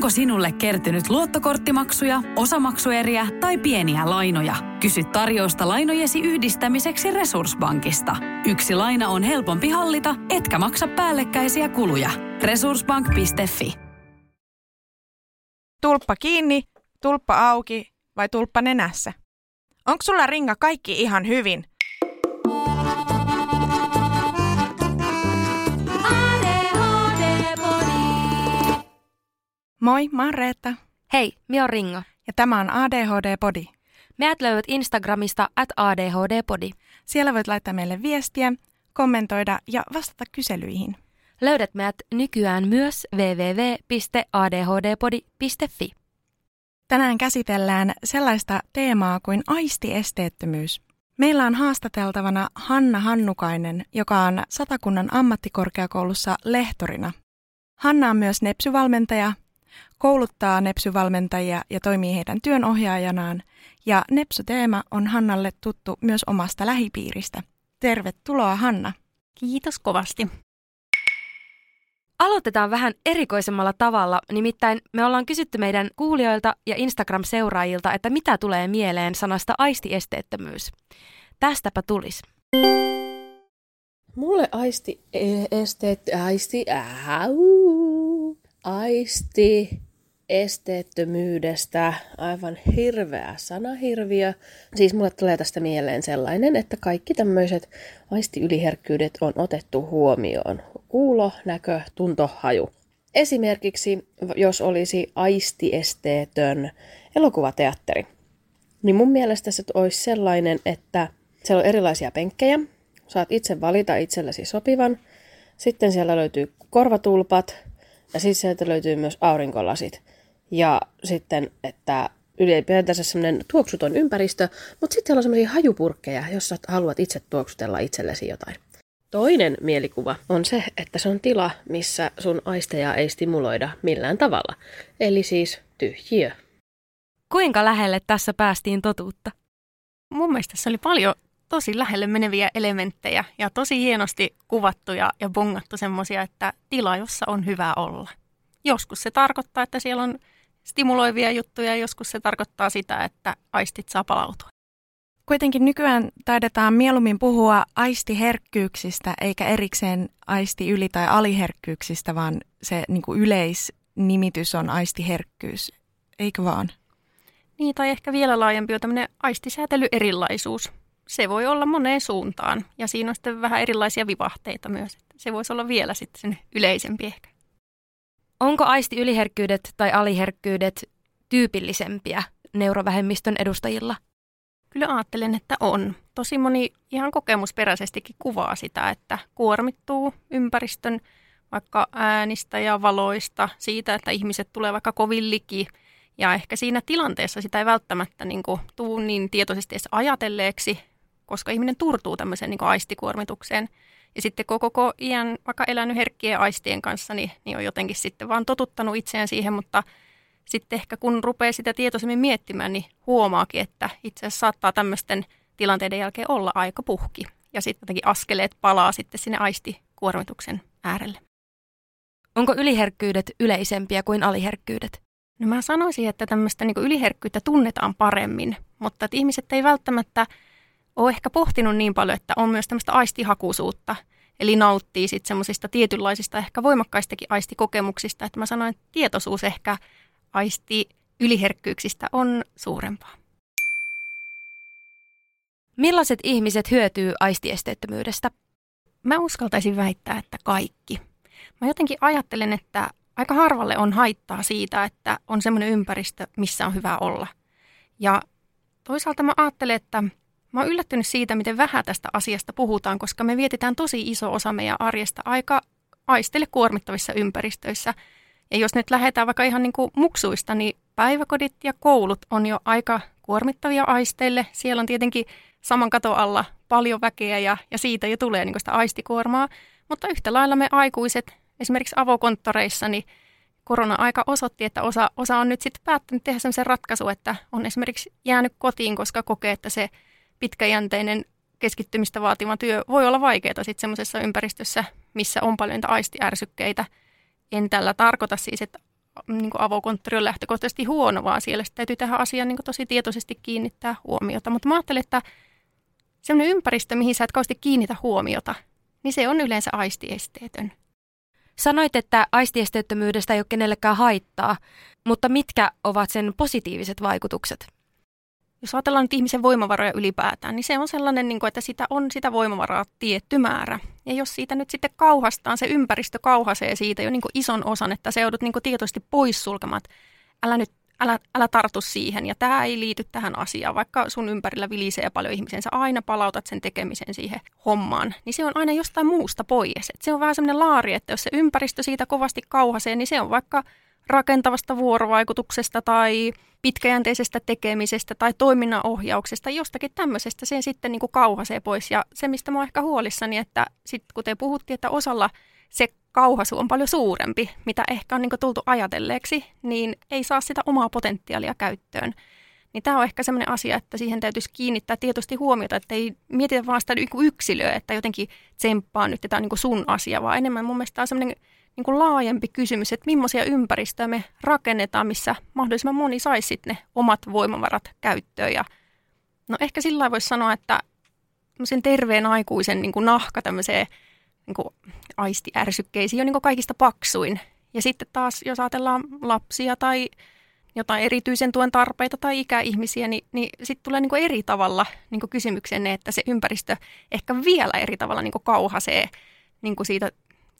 Onko sinulle kertynyt luottokorttimaksuja, osamaksueriä tai pieniä lainoja? Kysy tarjousta lainojesi yhdistämiseksi Resurssbankista. Yksi laina on helpompi hallita, etkä maksa päällekkäisiä kuluja. Resurssbank.fi Tulppa kiinni, tulppa auki vai tulppa nenässä? Onko sulla ringa kaikki ihan hyvin? Moi, mä oon Reetta. Hei, mä oon Ringa. Ja tämä on ADHD-podi. Meidät löydät Instagramista at ADHD-podi. Siellä voit laittaa meille viestiä, kommentoida ja vastata kyselyihin. Löydät meidät nykyään myös www.adhdpodi.fi. Tänään käsitellään sellaista teemaa kuin aistiesteettömyys. Meillä on haastateltavana Hanna Hannukainen, joka on Satakunnan ammattikorkeakoulussa lehtorina. Hanna on myös nepsyvalmentaja kouluttaa nepsyvalmentajia ja toimii heidän työnohjaajanaan. Ja Nepsy-teema on Hannalle tuttu myös omasta lähipiiristä. Tervetuloa Hanna. Kiitos kovasti. Aloitetaan vähän erikoisemmalla tavalla, nimittäin me ollaan kysytty meidän kuulijoilta ja Instagram-seuraajilta, että mitä tulee mieleen sanasta aistiesteettömyys. Tästäpä tulis. Mulle aisti esteet, aisti, äu, aisti esteettömyydestä aivan hirveä sanahirviö. Siis mulle tulee tästä mieleen sellainen, että kaikki tämmöiset aistiyliherkkyydet on otettu huomioon. Kuulo, näkö, tunto, haju. Esimerkiksi jos olisi aistiesteetön elokuvateatteri, niin mun mielestä se olisi sellainen, että siellä on erilaisia penkkejä. Saat itse valita itsellesi sopivan. Sitten siellä löytyy korvatulpat, ja sitten sieltä löytyy myös aurinkolasit. Ja sitten, että ylipäätänsä semmoinen tuoksuton ympäristö, mutta sitten siellä on semmoisia hajupurkkeja, jos haluat itse tuoksutella itsellesi jotain. Toinen mielikuva on se, että se on tila, missä sun aisteja ei stimuloida millään tavalla. Eli siis tyhjiö. Kuinka lähelle tässä päästiin totuutta? Mun mielestä se oli paljon tosi lähelle meneviä elementtejä ja tosi hienosti kuvattuja ja bongattu semmoisia, että tila, jossa on hyvä olla. Joskus se tarkoittaa, että siellä on stimuloivia juttuja, joskus se tarkoittaa sitä, että aistit saa palautua. Kuitenkin nykyään taidetaan mieluummin puhua aistiherkkyyksistä, eikä erikseen aisti yli- tai aliherkkyyksistä, vaan se niin kuin yleisnimitys on aistiherkkyys, eikö vaan? Niin, tai ehkä vielä laajempi on tämmöinen aistisäätelyerilaisuus. Se voi olla moneen suuntaan, ja siinä on sitten vähän erilaisia vivahteita myös. Se voisi olla vielä sitten sen yleisempi ehkä. Onko aisti-yliherkkyydet tai aliherkkyydet tyypillisempiä neurovähemmistön edustajilla? Kyllä ajattelen, että on. Tosi moni ihan kokemusperäisestikin kuvaa sitä, että kuormittuu ympäristön vaikka äänistä ja valoista, siitä, että ihmiset tulee vaikka kovin liki. Ja ehkä siinä tilanteessa sitä ei välttämättä niin kuin, tuu niin tietoisesti edes ajatelleeksi, koska ihminen turtuu tämmöiseen niin kuin aistikuormitukseen – ja sitten kun koko iän vaikka elänyt herkkien aistien kanssa, niin, niin on jotenkin sitten vaan totuttanut itseään siihen, mutta sitten ehkä kun rupeaa sitä tietoisemmin miettimään, niin huomaakin, että itse asiassa saattaa tämmöisten tilanteiden jälkeen olla aika puhki. Ja sitten jotenkin askeleet palaa sitten sinne aistikuormituksen äärelle. Onko yliherkkyydet yleisempiä kuin aliherkkyydet? No mä sanoisin, että tämmöistä niin yliherkkyyttä tunnetaan paremmin, mutta että ihmiset ei välttämättä ole ehkä pohtinut niin paljon, että on myös tämmöistä aistihakuisuutta. Eli nauttii sitten semmoisista tietynlaisista ehkä voimakkaistakin aistikokemuksista. Että mä sanoin, että tietoisuus ehkä aisti yliherkkyyksistä on suurempaa. Millaiset ihmiset hyötyy aistiesteettömyydestä? Mä uskaltaisin väittää, että kaikki. Mä jotenkin ajattelen, että aika harvalle on haittaa siitä, että on semmoinen ympäristö, missä on hyvä olla. Ja toisaalta mä ajattelen, että Mä oon yllättynyt siitä, miten vähän tästä asiasta puhutaan, koska me vietetään tosi iso osa meidän arjesta aika aistelle kuormittavissa ympäristöissä. Ja jos nyt lähdetään vaikka ihan niin kuin muksuista, niin päiväkodit ja koulut on jo aika kuormittavia aisteille. Siellä on tietenkin saman katon alla paljon väkeä ja, ja siitä jo tulee niin sitä aistikuormaa. Mutta yhtä lailla me aikuiset, esimerkiksi avokonttoreissa, niin korona-aika osoitti, että osa, osa on nyt sitten päättänyt tehdä sellaisen ratkaisun, että on esimerkiksi jäänyt kotiin, koska kokee, että se pitkäjänteinen keskittymistä vaativa työ voi olla vaikeaa sitten semmoisessa ympäristössä, missä on paljon aistiärsykkeitä. En tällä tarkoita siis, että niin avokonttori on lähtökohtaisesti huono, vaan siellä täytyy tähän asiaan niin tosi tietoisesti kiinnittää huomiota. Mutta mä ajattelen, että sellainen ympäristö, mihin sä et kauheasti kiinnitä huomiota, niin se on yleensä aistiesteetön. Sanoit, että aistiesteettömyydestä ei ole kenellekään haittaa, mutta mitkä ovat sen positiiviset vaikutukset? Jos ajatellaan nyt ihmisen voimavaroja ylipäätään, niin se on sellainen, niin että sitä on sitä voimavaraa tietty määrä. Ja jos siitä nyt sitten kauhastaan, se ympäristö kauhasee siitä jo niin ison osan, että se joudut niin tietoisesti poissulkemaan, älä nyt älä, älä tartu siihen. Ja tämä ei liity tähän asiaan, vaikka sun ympärillä vilisee paljon ihmisiä, sä aina palautat sen tekemisen siihen hommaan, niin se on aina jostain muusta pois. Et se on vähän semmoinen laari, että jos se ympäristö siitä kovasti kauhasee, niin se on vaikka rakentavasta vuorovaikutuksesta tai pitkäjänteisestä tekemisestä tai toiminnan ohjauksesta, jostakin tämmöisestä se sitten niin kuin kauhasee pois. Ja se, mistä mä oon ehkä huolissani, että sitten kun te puhuttiin, että osalla se kauhasu on paljon suurempi, mitä ehkä on niin tultu ajatelleeksi, niin ei saa sitä omaa potentiaalia käyttöön. Niin tämä on ehkä sellainen asia, että siihen täytyisi kiinnittää tietysti huomiota, että ei mietitä vaan sitä yksilöä, että jotenkin tsemppaa nyt, että tämä on niin sun asia, vaan enemmän mun mielestä tämä on sellainen niin kuin laajempi kysymys, että millaisia ympäristöjä me rakennetaan, missä mahdollisimman moni saisi sitten ne omat voimavarat käyttöön. Ja no ehkä sillä voisi sanoa, että terveen aikuisen niin kuin nahka tämmöiseen niin kuin aistiärsykkeisiin on niin kuin kaikista paksuin. Ja sitten taas, jos ajatellaan lapsia tai jotain erityisen tuen tarpeita tai ikäihmisiä, niin, niin sitten tulee niin eri tavalla niin kuin kysymykseen, että se ympäristö ehkä vielä eri tavalla niin kauhasee niin siitä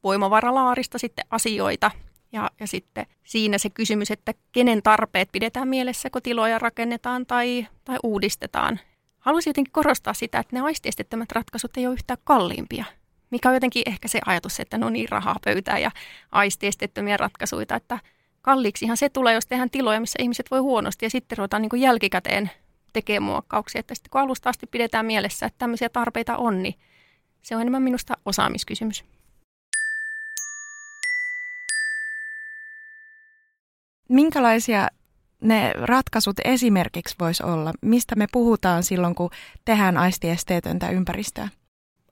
voimavaralaarista sitten asioita. Ja, ja sitten siinä se kysymys, että kenen tarpeet pidetään mielessä, kun tiloja rakennetaan tai, tai uudistetaan. Haluaisin jotenkin korostaa sitä, että ne aistiestettömät ratkaisut ei ole yhtään kalliimpia. Mikä on jotenkin ehkä se ajatus, että no niin, rahaa pöytää ja aistiestettömiä ratkaisuja, että kalliiksihan se tulee, jos tehdään tiloja, missä ihmiset voi huonosti ja sitten ruvetaan niin jälkikäteen tekemään muokkauksia. Että sitten kun alusta asti pidetään mielessä, että tämmöisiä tarpeita on, niin se on enemmän minusta osaamiskysymys. Minkälaisia ne ratkaisut esimerkiksi voisi olla? Mistä me puhutaan silloin, kun tehdään aistiesteetöntä ympäristöä?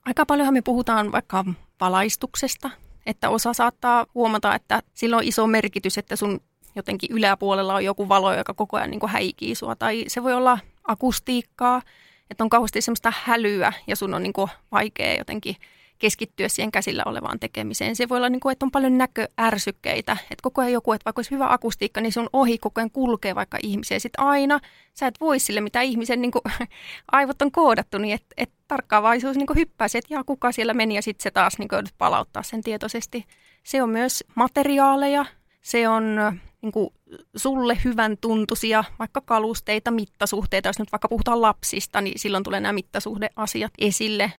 Aika paljonhan me puhutaan vaikka valaistuksesta, että osa saattaa huomata, että sillä on iso merkitys, että sun jotenkin yläpuolella on joku valo, joka koko ajan niin häikii sua. Tai se voi olla akustiikkaa, että on kauheasti semmoista hälyä ja sun on niin vaikea jotenkin keskittyä siihen käsillä olevaan tekemiseen. Se voi olla, niin kuin, että on paljon näköärsykkeitä, että koko ajan joku, että vaikka olisi hyvä akustiikka, niin sun ohi koko ajan kulkee vaikka ihmisiä. Sitten aina sä et voi sille, mitä ihmisen niin kuin, aivot on koodattu, niin että et tarkkaavaisuus niin hyppää että jaa, kuka siellä meni ja sitten se taas niin kuin, palauttaa sen tietoisesti. Se on myös materiaaleja, se on niin kuin sulle hyvän tuntuisia, vaikka kalusteita, mittasuhteita. Jos nyt vaikka puhutaan lapsista, niin silloin tulee nämä mittasuhdeasiat esille.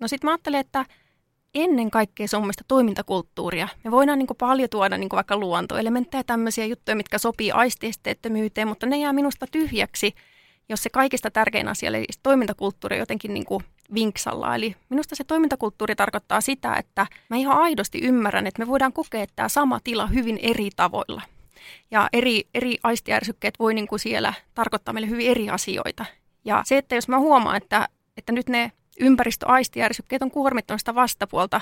No sitten mä ajattelin, että ennen kaikkea se on mielestäni toimintakulttuuria. Me voidaan niin paljon tuoda niin vaikka luontoelementtejä, tämmöisiä juttuja, mitkä sopii aistiesteettömyyteen, mutta ne jää minusta tyhjäksi, jos se kaikista tärkein asia, eli toimintakulttuuri jotenkin niin vinksalla. Eli minusta se toimintakulttuuri tarkoittaa sitä, että mä ihan aidosti ymmärrän, että me voidaan kokea tämä sama tila hyvin eri tavoilla. Ja eri, eri aistiärsykkeet voi niin siellä tarkoittaa meille hyvin eri asioita. Ja se, että jos mä huomaan, että, että nyt ne ympäristöaistijärsykkeet on kuormittanut sitä vastapuolta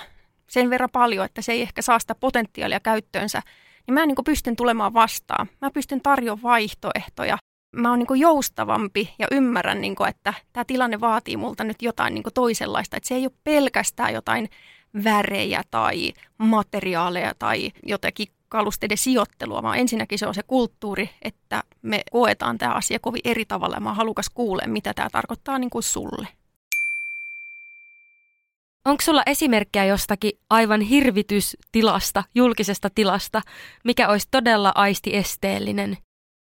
sen verran paljon, että se ei ehkä saa sitä potentiaalia käyttöönsä, niin mä niin pystyn tulemaan vastaan. Mä pystyn tarjoamaan vaihtoehtoja. Mä oon niin joustavampi ja ymmärrän, niin kuin, että tämä tilanne vaatii multa nyt jotain niin toisenlaista. Että se ei ole pelkästään jotain värejä tai materiaaleja tai jotakin kalusteiden sijoittelua, vaan ensinnäkin se on se kulttuuri, että me koetaan tämä asia kovin eri tavalla ja mä halukas kuulee, mitä tämä tarkoittaa niin kuin sulle. Onko sulla esimerkkejä jostakin aivan hirvitystilasta, julkisesta tilasta, mikä olisi todella aistiesteellinen?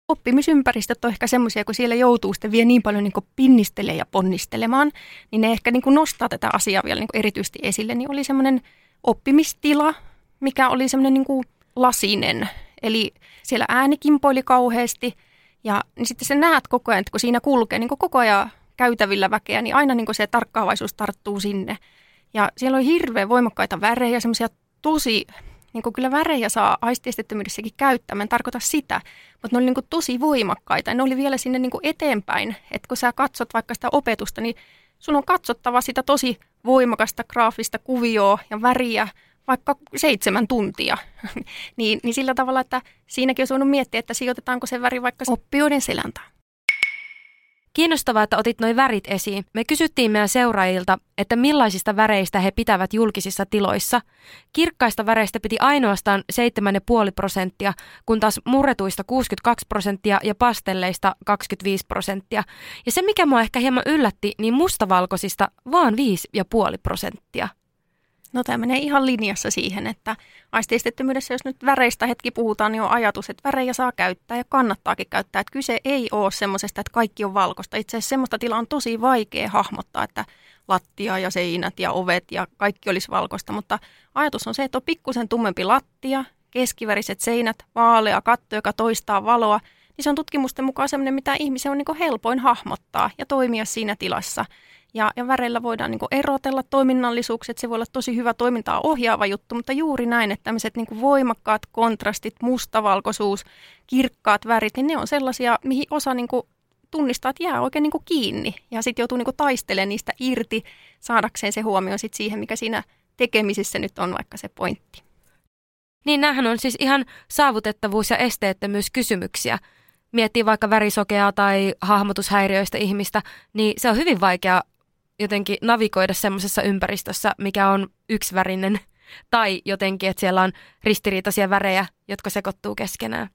Oppimisympäristöt on ehkä semmoisia, kun siellä joutuu sitten vielä niin paljon niin pinnistelemään ja ponnistelemaan, niin ne ehkä niin nostaa tätä asiaa vielä niin erityisesti esille. Niin oli semmoinen oppimistila, mikä oli semmoinen niin lasinen. Eli siellä ääni kimpoili kauheasti ja niin sitten sä näet koko ajan, että kun siinä kulkee niin koko ajan käytävillä väkeä, niin aina niin se tarkkaavaisuus tarttuu sinne. Ja siellä oli hirveän voimakkaita värejä, semmoisia tosi, niin kuin kyllä värejä saa aistiestettömyydessäkin käyttää, mä en tarkoita sitä, mutta ne oli niin kuin tosi voimakkaita. Ne oli vielä sinne niin kuin eteenpäin, että kun sä katsot vaikka sitä opetusta, niin sun on katsottava sitä tosi voimakasta graafista kuvioa ja väriä vaikka seitsemän tuntia, niin, niin sillä tavalla, että siinäkin on voinut miettiä, että sijoitetaanko se väri vaikka oppijoiden seläntaan. Kiinnostavaa, että otit noin värit esiin. Me kysyttiin meidän seuraajilta, että millaisista väreistä he pitävät julkisissa tiloissa. Kirkkaista väreistä piti ainoastaan 7,5 prosenttia, kun taas murretuista 62 prosenttia ja pastelleista 25 prosenttia. Ja se, mikä mua ehkä hieman yllätti, niin mustavalkoisista vaan 5,5 prosenttia. No tämä menee ihan linjassa siihen, että aisteistettömyydessä, jos nyt väreistä hetki puhutaan, niin on ajatus, että värejä saa käyttää ja kannattaakin käyttää. Että kyse ei ole semmoisesta, että kaikki on valkoista. Itse asiassa semmoista tilaa on tosi vaikea hahmottaa, että lattia ja seinät ja ovet ja kaikki olisi valkoista, mutta ajatus on se, että on pikkusen tummempi lattia, keskiväriset seinät, vaalea katto, joka toistaa valoa, niin se on tutkimusten mukaan semmoinen, mitä ihmisen on niin helpoin hahmottaa ja toimia siinä tilassa. Ja, ja väreillä voidaan niin erotella toiminnallisuukset, se voi olla tosi hyvä toimintaa ohjaava juttu, mutta juuri näin, että tämmöiset niin voimakkaat kontrastit, mustavalkoisuus, kirkkaat värit, niin ne on sellaisia, mihin osa niin tunnistaa, että jää oikein niin kiinni ja sitten joutuu niin taistelemaan niistä irti saadakseen se huomio sit siihen, mikä siinä tekemisissä nyt on vaikka se pointti. Niin näähän on siis ihan saavutettavuus- ja esteettömyyskysymyksiä. Miettii vaikka värisokeaa tai hahmotushäiriöistä ihmistä, niin se on hyvin vaikea jotenkin navigoida semmoisessa ympäristössä, mikä on yksivärinen, tai jotenkin, että siellä on ristiriitaisia värejä, jotka sekoittuu keskenään.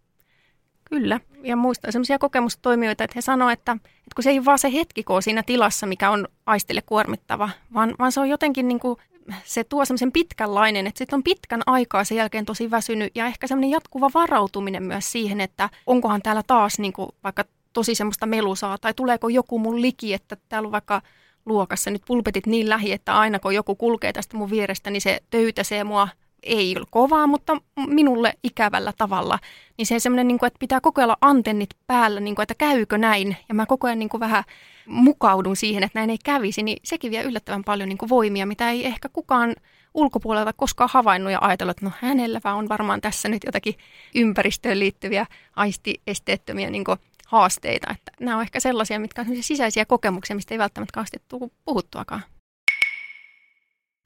Kyllä, ja muistan semmoisia kokemustoimijoita, että he sanoivat, että, että kun se ei vaan se hetki, on siinä tilassa, mikä on aistille kuormittava, vaan, vaan se on jotenkin niin kuin, se tuo semmoisen pitkänlainen, että sitten on pitkän aikaa sen jälkeen tosi väsynyt, ja ehkä semmoinen jatkuva varautuminen myös siihen, että onkohan täällä taas niin kuin, vaikka tosi semmoista melusaa, tai tuleeko joku mun liki, että täällä on vaikka luokassa nyt pulpetit niin lähi, että aina kun joku kulkee tästä mun vierestä, niin se töytäsee mua ei ole kovaa, mutta minulle ikävällä tavalla. Niin se semmoinen, niin kuin, että pitää kokeilla antennit päällä, niin kuin, että käykö näin. Ja mä koko ajan niin kuin vähän mukaudun siihen, että näin ei kävisi. Niin sekin vie yllättävän paljon niin kuin voimia, mitä ei ehkä kukaan ulkopuolelta koskaan havainnut ja ajatellut, että no hänellä on varmaan tässä nyt jotakin ympäristöön liittyviä aistiesteettömiä niin haasteita. Että nämä on ehkä sellaisia, mitkä on sisäisiä kokemuksia, mistä ei välttämättä kauheasti tule puhuttuakaan.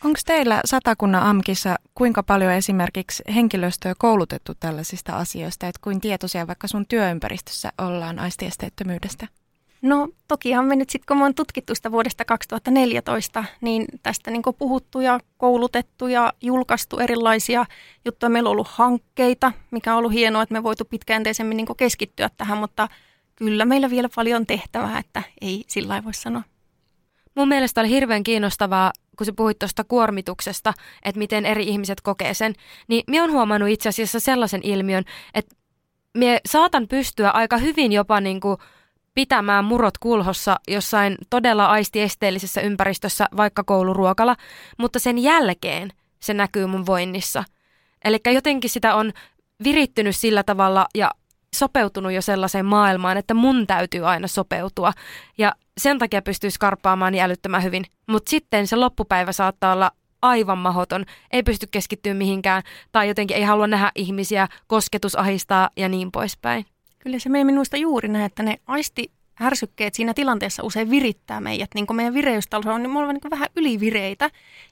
Onko teillä satakunnan AMKissa kuinka paljon esimerkiksi henkilöstöä koulutettu tällaisista asioista, että kuin tietoisia vaikka sun työympäristössä ollaan aistiesteettömyydestä? No tokihan me nyt sitten, kun me on tutkittu sitä vuodesta 2014, niin tästä niin puhuttu ja koulutettu ja julkaistu erilaisia juttuja. Meillä on ollut hankkeita, mikä on ollut hienoa, että me voitu pitkäjänteisemmin niin keskittyä tähän, mutta kyllä meillä vielä paljon tehtävää, että ei sillä voi sanoa. Mun mielestä oli hirveän kiinnostavaa, kun sä puhuit tuosta kuormituksesta, että miten eri ihmiset kokee sen, niin minä olen huomannut itse asiassa sellaisen ilmiön, että minä saatan pystyä aika hyvin jopa niin kuin pitämään murot kulhossa jossain todella aistiesteellisessä ympäristössä, vaikka kouluruokala, mutta sen jälkeen se näkyy mun voinnissa. Eli jotenkin sitä on virittynyt sillä tavalla ja sopeutunut jo sellaiseen maailmaan, että mun täytyy aina sopeutua. Ja sen takia pystyy skarppaamaan niin älyttömän hyvin. Mutta sitten se loppupäivä saattaa olla aivan mahoton, ei pysty keskittyä mihinkään, tai jotenkin ei halua nähdä ihmisiä, kosketus ahistaa ja niin poispäin. Kyllä se menee minusta juuri näin, että ne aisti ärsykkeet siinä tilanteessa usein virittää meidät. Niin kuin meidän vireystaso on, niin me ollaan niin vähän ylivireitä.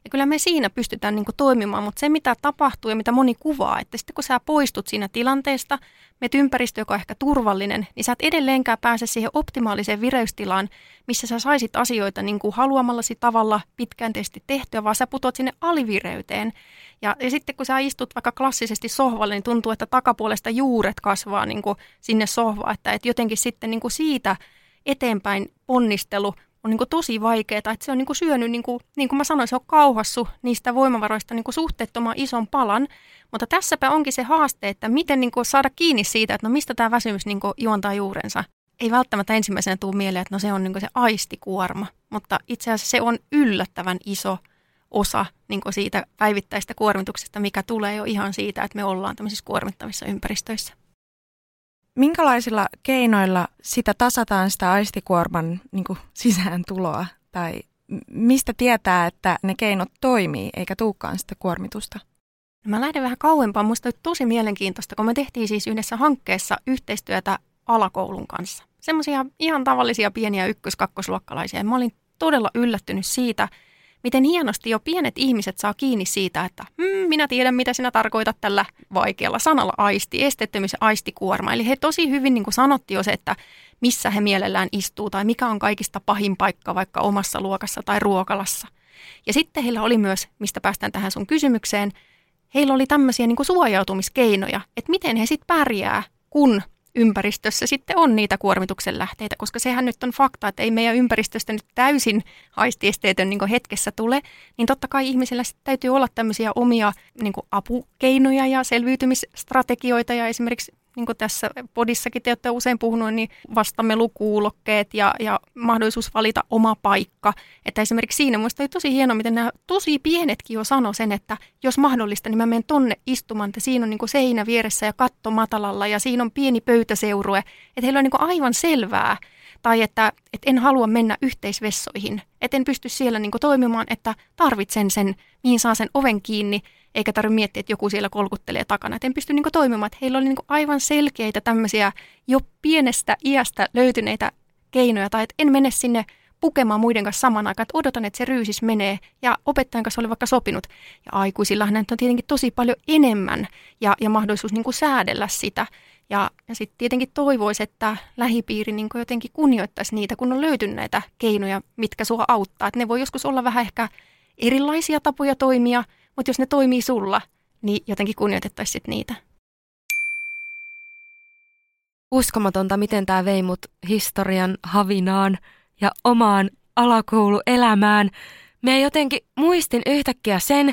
Ja kyllä me siinä pystytään niin toimimaan, mutta se mitä tapahtuu ja mitä moni kuvaa, että sitten kun sä poistut siinä tilanteesta, meet ympäristö, joka on ehkä turvallinen, niin sä et edelleenkään pääse siihen optimaaliseen vireystilaan, missä sä saisit asioita niin kuin haluamallasi tavalla pitkäänteisesti tehtyä, vaan sä putot sinne alivireyteen. Ja, ja sitten kun sä istut vaikka klassisesti sohvalle, niin tuntuu, että takapuolesta juuret kasvaa niin kuin sinne sohvaan, että, että jotenkin sitten niin kuin siitä eteenpäin ponnistelu on niin kuin tosi vaikeaa, että se on niin kuin syönyt, niin kuin, niin kuin mä sanoin, se on kauhassu niistä voimavaroista niin kuin suhteettoman ison palan, mutta tässäpä onkin se haaste, että miten niin kuin saada kiinni siitä, että no mistä tämä väsymys niin kuin juontaa juurensa. Ei välttämättä ensimmäisenä tule mieleen, että no se on niin kuin se aistikuorma, mutta itse asiassa se on yllättävän iso osa niin kuin siitä päivittäistä kuormituksesta, mikä tulee jo ihan siitä, että me ollaan tämmöisissä kuormittavissa ympäristöissä. Minkälaisilla keinoilla sitä tasataan sitä aistikuorman niin kuin sisään tuloa? Tai mistä tietää, että ne keinot toimii eikä tuukaan sitä kuormitusta? Mä lähden vähän kauempaa. Musta oli tosi mielenkiintoista, kun me tehtiin siis yhdessä hankkeessa yhteistyötä alakoulun kanssa. Semmoisia ihan tavallisia pieniä ykkös-kakkosluokkalaisia. Mä olin todella yllättynyt siitä, miten hienosti jo pienet ihmiset saa kiinni siitä, että mm, minä tiedän, mitä sinä tarkoitat tällä vaikealla sanalla aisti, esteettömyys ja aistikuorma. Eli he tosi hyvin niin kuin sanotti jo se, että missä he mielellään istuu tai mikä on kaikista pahin paikka vaikka omassa luokassa tai ruokalassa. Ja sitten heillä oli myös, mistä päästään tähän sun kysymykseen, heillä oli tämmöisiä niin kuin suojautumiskeinoja, että miten he sitten pärjää, kun ympäristössä sitten on niitä kuormituksen lähteitä, koska sehän nyt on fakta, että ei meidän ympäristöstä nyt täysin haistiesteetön niin hetkessä tule, niin totta kai ihmisillä sitten täytyy olla tämmöisiä omia niin apukeinoja ja selviytymisstrategioita ja esimerkiksi niin kuin tässä podissakin te olette usein puhunut, niin vastamme lukuulokkeet ja, ja mahdollisuus valita oma paikka. Että esimerkiksi siinä minusta oli tosi hienoa, miten nämä tosi pienetkin jo sanoi sen, että jos mahdollista, niin mä menen tonne istumaan, että siinä on niin kuin seinä vieressä ja katto matalalla ja siinä on pieni pöytäseurue. Että heillä on niin kuin aivan selvää, tai että, että en halua mennä yhteisvessoihin, että en pysty siellä niin toimimaan, että tarvitsen sen, mihin saa sen oven kiinni, eikä tarvitse miettiä, että joku siellä kolkuttelee takana. Et en pysty niin toimimaan. Että heillä oli niin aivan selkeitä tämmöisiä jo pienestä iästä löytyneitä keinoja, tai että en mene sinne pukemaan muiden kanssa saman aikaan, että odotan, että se ryysis menee, ja opettajan kanssa oli vaikka sopinut. Ja aikuisillahan on tietenkin tosi paljon enemmän, ja, ja mahdollisuus niin säädellä sitä. Ja, ja sitten tietenkin toivoisi, että lähipiiri niin jotenkin kunnioittaisi niitä, kun on löytynyt näitä keinoja, mitkä sua auttaa. Et ne voi joskus olla vähän ehkä erilaisia tapoja toimia, mutta jos ne toimii sulla, niin jotenkin kunnioitettaisiin niitä. Uskomatonta, miten tämä vei mut historian havinaan ja omaan alakouluelämään. Mä jotenkin muistin yhtäkkiä sen,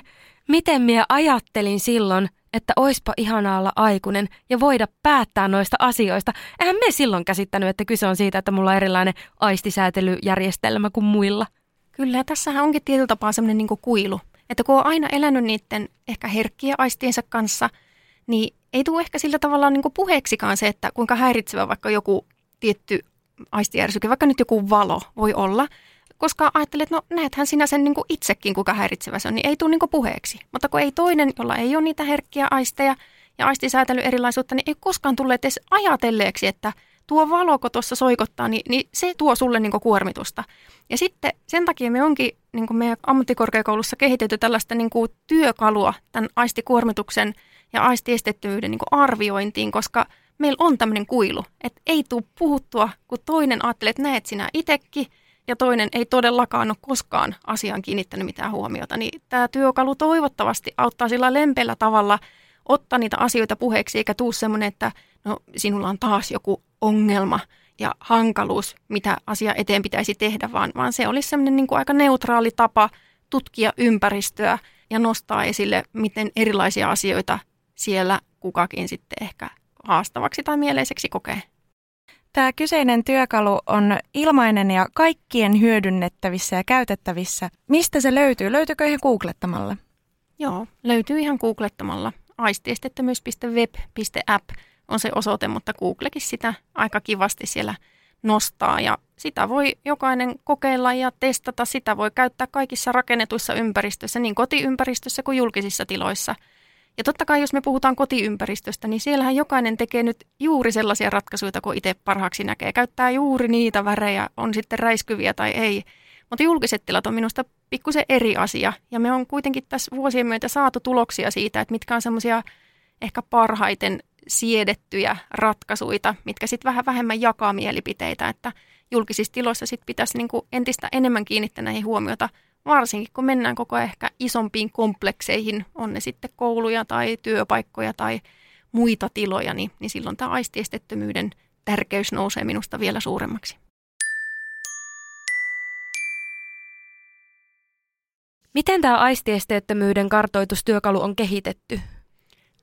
miten minä ajattelin silloin, että oispa ihanaa olla aikuinen ja voida päättää noista asioista. Eihän me silloin käsittänyt, että kyse on siitä, että mulla on erilainen aistisäätelyjärjestelmä kuin muilla. Kyllä, ja tässähän onkin tietyllä tapaa semmoinen niin kuilu. Että kun on aina elänyt niiden ehkä herkkiä aistiensa kanssa, niin ei tule ehkä sillä tavalla niin puheeksikaan se, että kuinka häiritsevä vaikka joku tietty aistijärsyke, vaikka nyt joku valo voi olla, koska ajattelet, että no näethän sinä sen niin itsekin, kuinka häiritsevä se on, niin ei tule niin puheeksi. Mutta kun ei toinen, jolla ei ole niitä herkkiä aisteja ja aistisäätely erilaisuutta, niin ei koskaan tule edes ajatelleeksi, että tuo valo, kun tuossa soikottaa, niin, niin se tuo sulle niin kuormitusta. Ja sitten sen takia me onkin niin meidän ammattikorkeakoulussa kehitetty tällaista niin kuin työkalua tämän aistikuormituksen ja aistiestettömyyden niin arviointiin, koska meillä on tämmöinen kuilu, että ei tule puhuttua, kun toinen ajattelee, että näet sinä itsekin, ja toinen ei todellakaan ole koskaan asiaan kiinnittänyt mitään huomiota, niin tämä työkalu toivottavasti auttaa sillä lempellä tavalla ottaa niitä asioita puheeksi, eikä tuu semmoinen, että no sinulla on taas joku ongelma ja hankaluus, mitä asia eteen pitäisi tehdä, vaan, vaan se olisi semmoinen niin kuin aika neutraali tapa tutkia ympäristöä ja nostaa esille, miten erilaisia asioita siellä kukakin sitten ehkä haastavaksi tai mieleiseksi kokee. Tämä kyseinen työkalu on ilmainen ja kaikkien hyödynnettävissä ja käytettävissä. Mistä se löytyy? Löytyykö ihan googlettamalla? Joo, löytyy ihan googlettamalla. aistiestettömyys.web.app on se osoite, mutta Googlekin sitä aika kivasti siellä nostaa ja sitä voi jokainen kokeilla ja testata. Sitä voi käyttää kaikissa rakennetuissa ympäristöissä, niin kotiympäristössä kuin julkisissa tiloissa. Ja totta kai, jos me puhutaan kotiympäristöstä, niin siellähän jokainen tekee nyt juuri sellaisia ratkaisuja, kun itse parhaaksi näkee. Käyttää juuri niitä värejä, on sitten räiskyviä tai ei. Mutta julkiset tilat on minusta pikkusen eri asia. Ja me on kuitenkin tässä vuosien myötä saatu tuloksia siitä, että mitkä on semmoisia ehkä parhaiten siedettyjä ratkaisuja, mitkä sitten vähän vähemmän jakaa mielipiteitä, että julkisissa tiloissa sitten pitäisi niinku entistä enemmän kiinnittää näihin huomiota, varsinkin kun mennään koko ajan ehkä isompiin komplekseihin, on ne sitten kouluja tai työpaikkoja tai muita tiloja, niin, niin silloin tämä aistiestettömyyden tärkeys nousee minusta vielä suuremmaksi. Miten tämä aistiesteettömyyden kartoitustyökalu on kehitetty?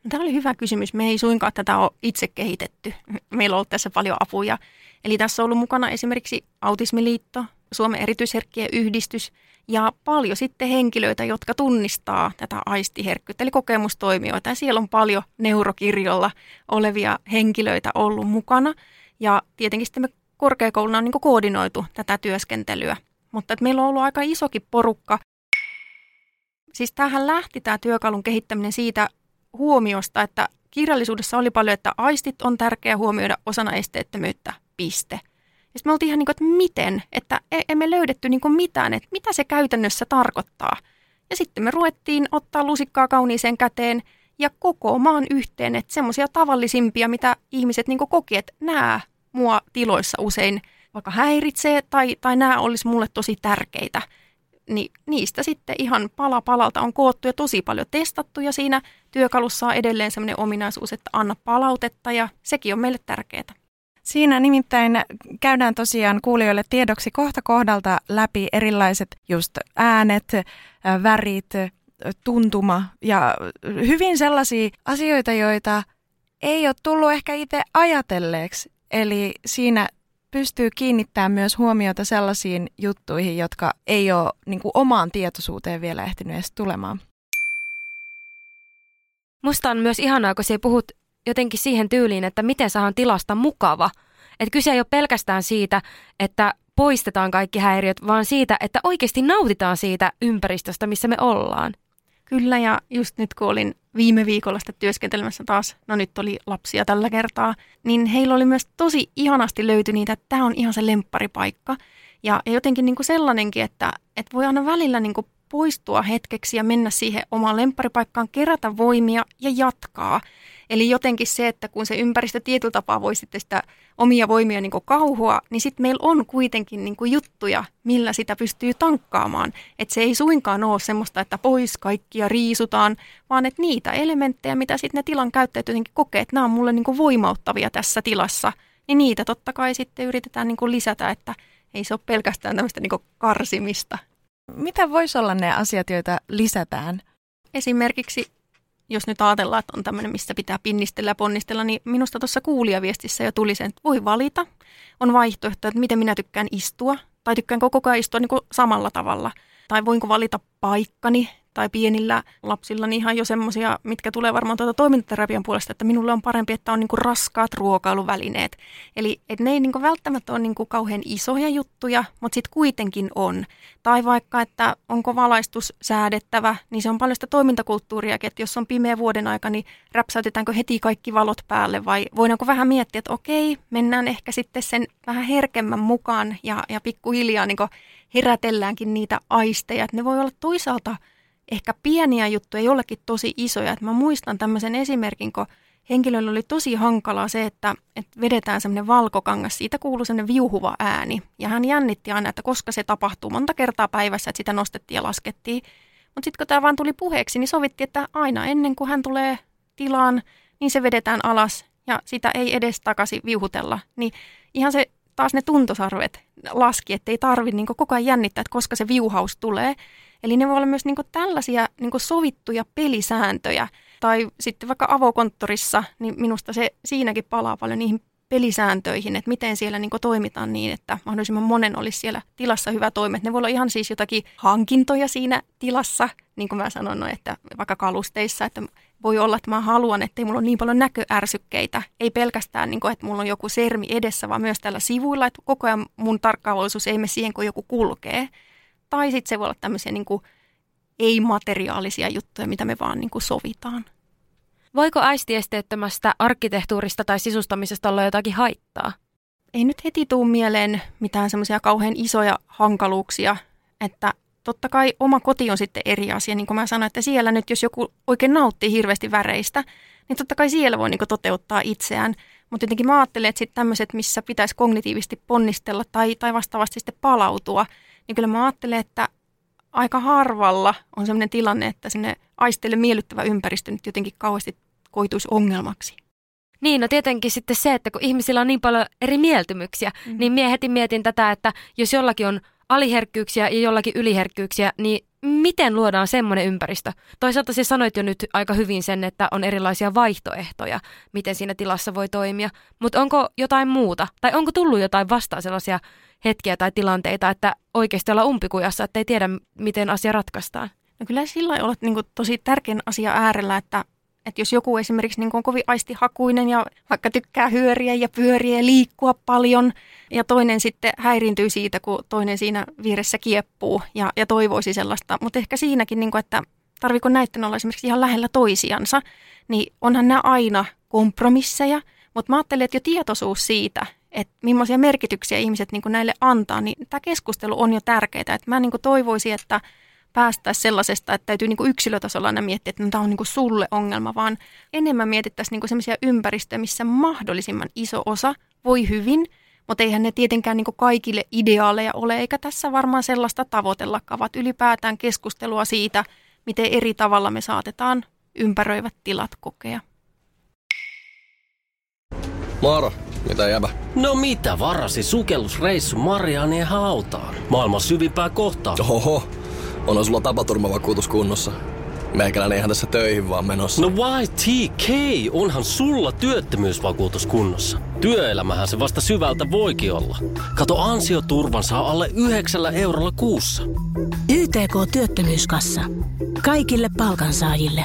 Tämä oli hyvä kysymys. Me ei suinkaan tätä ole itse kehitetty. Meillä on ollut tässä paljon apuja. Eli tässä on ollut mukana esimerkiksi Autismiliitto, Suomen erityisherkkien yhdistys ja paljon sitten henkilöitä, jotka tunnistaa tätä aistiherkkyyttä, eli kokemustoimijoita. Ja siellä on paljon neurokirjolla olevia henkilöitä ollut mukana. Ja tietenkin sitten me korkeakouluna on niin koordinoitu tätä työskentelyä. Mutta että meillä on ollut aika isokin porukka. Siis tähän lähti tämä työkalun kehittäminen siitä huomiosta, että kirjallisuudessa oli paljon, että aistit on tärkeää huomioida osana esteettömyyttä, piste. sitten me oltiin ihan niin kuin, että miten, että e, emme löydetty niin kuin mitään, että mitä se käytännössä tarkoittaa. Ja sitten me ruvettiin ottaa lusikkaa kauniiseen käteen ja maan yhteen, että semmoisia tavallisimpia, mitä ihmiset niin koki, että nämä mua tiloissa usein vaikka häiritsee tai, tai nämä olisi mulle tosi tärkeitä. Niin niistä sitten ihan pala palalta on koottu ja tosi paljon testattu ja siinä työkalussa on edelleen sellainen ominaisuus, että anna palautetta ja sekin on meille tärkeää. Siinä nimittäin käydään tosiaan kuulijoille tiedoksi kohta kohdalta läpi erilaiset just äänet, värit, tuntuma ja hyvin sellaisia asioita, joita ei ole tullut ehkä itse ajatelleeksi. Eli siinä pystyy kiinnittämään myös huomiota sellaisiin juttuihin, jotka ei ole niin kuin, omaan tietoisuuteen vielä ehtinyt edes tulemaan. Musta on myös ihanaa, kun sä puhut jotenkin siihen tyyliin, että miten saadaan tilasta mukava. Että kyse ei ole pelkästään siitä, että poistetaan kaikki häiriöt, vaan siitä, että oikeasti nautitaan siitä ympäristöstä, missä me ollaan. Kyllä, ja just nyt kun olin viime viikolla sitten työskentelemässä taas, no nyt oli lapsia tällä kertaa, niin heillä oli myös tosi ihanasti löyty niitä, että tämä on ihan se lempparipaikka. Ja, jotenkin niin kuin sellainenkin, että, että voi aina välillä niin kuin poistua hetkeksi ja mennä siihen omaan lempparipaikkaan, kerätä voimia ja jatkaa. Eli jotenkin se, että kun se ympäristö tietyllä tapaa voi sitten sitä omia voimia niin kauhua, niin sitten meillä on kuitenkin niin juttuja, millä sitä pystyy tankkaamaan. Että se ei suinkaan ole semmoista, että pois kaikkia riisutaan, vaan että niitä elementtejä, mitä sitten ne tilan käyttäjät jotenkin kokee, että nämä on mulle niin voimauttavia tässä tilassa, niin niitä totta kai sitten yritetään niin lisätä, että ei se ole pelkästään tämmöistä niin karsimista. Mitä voisi olla ne asiat, joita lisätään? Esimerkiksi jos nyt ajatellaan, että on tämmöinen, missä pitää pinnistellä ja ponnistella, niin minusta tuossa kuulijaviestissä jo tuli sen, että voi valita. On vaihtoehto, että miten minä tykkään istua, tai tykkään koko ajan istua niin samalla tavalla. Tai voinko valita paikkani, tai pienillä lapsilla niin ihan jo semmoisia, mitkä tulee varmaan tuota toimintaterapian puolesta, että minulle on parempi, että on niinku raskaat ruokailuvälineet. Eli et ne ei niinku välttämättä ole niinku kauhean isoja juttuja, mutta sitten kuitenkin on. Tai vaikka, että onko valaistus säädettävä, niin se on paljon sitä toimintakulttuuria, että jos on pimeä vuoden aika, niin räpsäytetäänkö heti kaikki valot päälle vai voidaanko vähän miettiä, että okei, mennään ehkä sitten sen vähän herkemmän mukaan ja, ja pikkuhiljaa niin herätelläänkin niitä aisteja. Että ne voi olla toisaalta ehkä pieniä juttuja, jollekin tosi isoja. Et mä muistan tämmöisen esimerkin, kun henkilöllä oli tosi hankalaa se, että, että vedetään semmoinen valkokangas, siitä kuuluu semmoinen viuhuva ääni. Ja hän jännitti aina, että koska se tapahtuu monta kertaa päivässä, että sitä nostettiin ja laskettiin. Mutta sitten kun tämä vaan tuli puheeksi, niin sovittiin, että aina ennen kuin hän tulee tilaan, niin se vedetään alas ja sitä ei edes takaisin viuhutella. Niin ihan se taas ne tuntosarvet laski, että ei tarvitse niin koko ajan jännittää, että koska se viuhaus tulee. Eli ne voi olla myös niin tällaisia niin sovittuja pelisääntöjä. Tai sitten vaikka avokonttorissa, niin minusta se siinäkin palaa paljon niihin pelisääntöihin, että miten siellä niin toimitaan niin, että mahdollisimman monen olisi siellä tilassa hyvä toimet. Ne voi olla ihan siis jotakin hankintoja siinä tilassa, niin kuin mä sanoin, no, että vaikka kalusteissa, että voi olla, että mä haluan, että ei mulla ole niin paljon näköärsykkeitä. Ei pelkästään, niin kuin, että mulla on joku sermi edessä, vaan myös tällä sivuilla, että koko ajan mun tarkkaavaisuus ei mene siihen, kun joku kulkee. Tai sitten se voi olla tämmöisiä niin kuin, ei-materiaalisia juttuja, mitä me vaan niin kuin sovitaan. Voiko aistiesteettömästä arkkitehtuurista tai sisustamisesta olla jotakin haittaa? Ei nyt heti tuu mieleen mitään semmoisia kauhean isoja hankaluuksia, että totta kai oma koti on sitten eri asia. Niin kuin mä sanoin, että siellä nyt, jos joku oikein nauttii hirveästi väreistä, niin totta kai siellä voi niin toteuttaa itseään. Mutta jotenkin mä ajattelen, että sitten tämmöiset, missä pitäisi kognitiivisesti ponnistella tai, tai vastaavasti sitten palautua, niin kyllä mä ajattelen, että aika harvalla on sellainen tilanne, että sinne aisteille miellyttävä ympäristö nyt jotenkin kauheasti koituisi ongelmaksi. Niin, no tietenkin sitten se, että kun ihmisillä on niin paljon eri mieltymyksiä, mm. niin mie heti mietin tätä, että jos jollakin on aliherkkyyksiä ja jollakin yliherkkyyksiä, niin miten luodaan semmoinen ympäristö? Toisaalta se sanoit jo nyt aika hyvin sen, että on erilaisia vaihtoehtoja, miten siinä tilassa voi toimia. Mutta onko jotain muuta? Tai onko tullut jotain vastaan sellaisia hetkiä tai tilanteita, että oikeasti ollaan umpikujassa, että ei tiedä, miten asia ratkaistaan? No kyllä sillä olet niin tosi tärkeän asia äärellä, että että jos joku esimerkiksi niin on kovin aistihakuinen ja vaikka tykkää hyöriä ja pyöriä ja liikkua paljon, ja toinen sitten häiriintyy siitä, kun toinen siinä vieressä kieppuu ja, ja toivoisi sellaista. Mutta ehkä siinäkin, niin kuin, että tarviko näiden olla esimerkiksi ihan lähellä toisiansa, niin onhan nämä aina kompromisseja. Mutta mä ajattelen, että jo tietoisuus siitä, että millaisia merkityksiä ihmiset niin näille antaa, niin tämä keskustelu on jo tärkeää. Että mä niin toivoisin, että päästäisiin sellaisesta, että täytyy niin yksilötasolla aina miettiä, että no, tämä on niin sulle ongelma, vaan enemmän mietittäisiin niin sellaisia ympäristöjä, missä mahdollisimman iso osa voi hyvin, mutta eihän ne tietenkään niin kaikille ideaaleja ole, eikä tässä varmaan sellaista tavoitellakaan, vaan ylipäätään keskustelua siitä, miten eri tavalla me saatetaan ympäröivät tilat kokea. Moro, mitä jäbä? No mitä varasi sukellusreissu Marianien hautaan? Maailman syvimpää kohtaa. Oho, on sulla tapaturmavakuutus kunnossa. Meikäläinen ihan tässä töihin vaan menossa. No why TK? Onhan sulla työttömyysvakuutus kunnossa. Työelämähän se vasta syvältä voikin olla. Kato ansioturvan saa alle 9 eurolla kuussa. YTK Työttömyyskassa. Kaikille palkansaajille.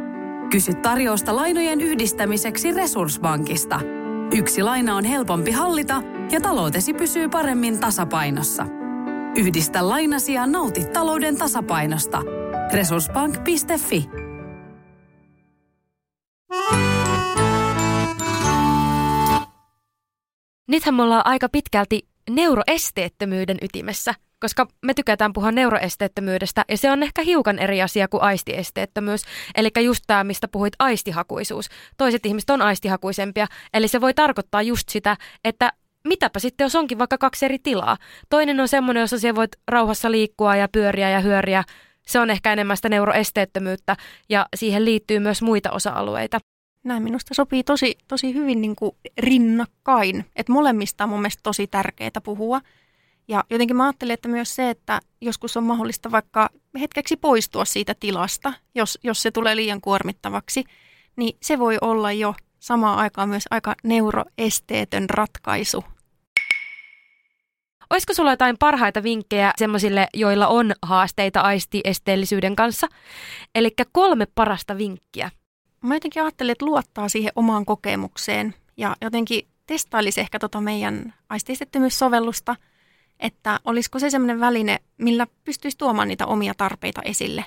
Kysy tarjousta lainojen yhdistämiseksi Resurssbankista. Yksi laina on helpompi hallita ja taloutesi pysyy paremmin tasapainossa. Yhdistä lainasi ja nauti talouden tasapainosta. Resurssbank.fi Nythän me ollaan aika pitkälti neuroesteettömyyden ytimessä – koska me tykätään puhua neuroesteettömyydestä ja se on ehkä hiukan eri asia kuin aistiesteettömyys. Eli just tämä, mistä puhuit, aistihakuisuus. Toiset ihmiset on aistihakuisempia, eli se voi tarkoittaa just sitä, että mitäpä sitten, jos onkin vaikka kaksi eri tilaa. Toinen on semmoinen, jossa siellä voit rauhassa liikkua ja pyöriä ja hyöriä. Se on ehkä enemmän sitä neuroesteettömyyttä ja siihen liittyy myös muita osa-alueita. Näin minusta sopii tosi, tosi hyvin niin kuin rinnakkain. Että molemmista on mun mielestä tosi tärkeää puhua – ja jotenkin mä ajattelin, että myös se, että joskus on mahdollista vaikka hetkeksi poistua siitä tilasta, jos, jos se tulee liian kuormittavaksi, niin se voi olla jo samaan aikaan myös aika neuroesteetön ratkaisu. Olisiko sulla jotain parhaita vinkkejä semmoisille, joilla on haasteita aistiesteellisyyden kanssa? Eli kolme parasta vinkkiä. Mä jotenkin ajattelin, että luottaa siihen omaan kokemukseen ja jotenkin testailisi ehkä tota meidän aistiestettömyyssovellusta – että olisiko se sellainen väline, millä pystyisi tuomaan niitä omia tarpeita esille.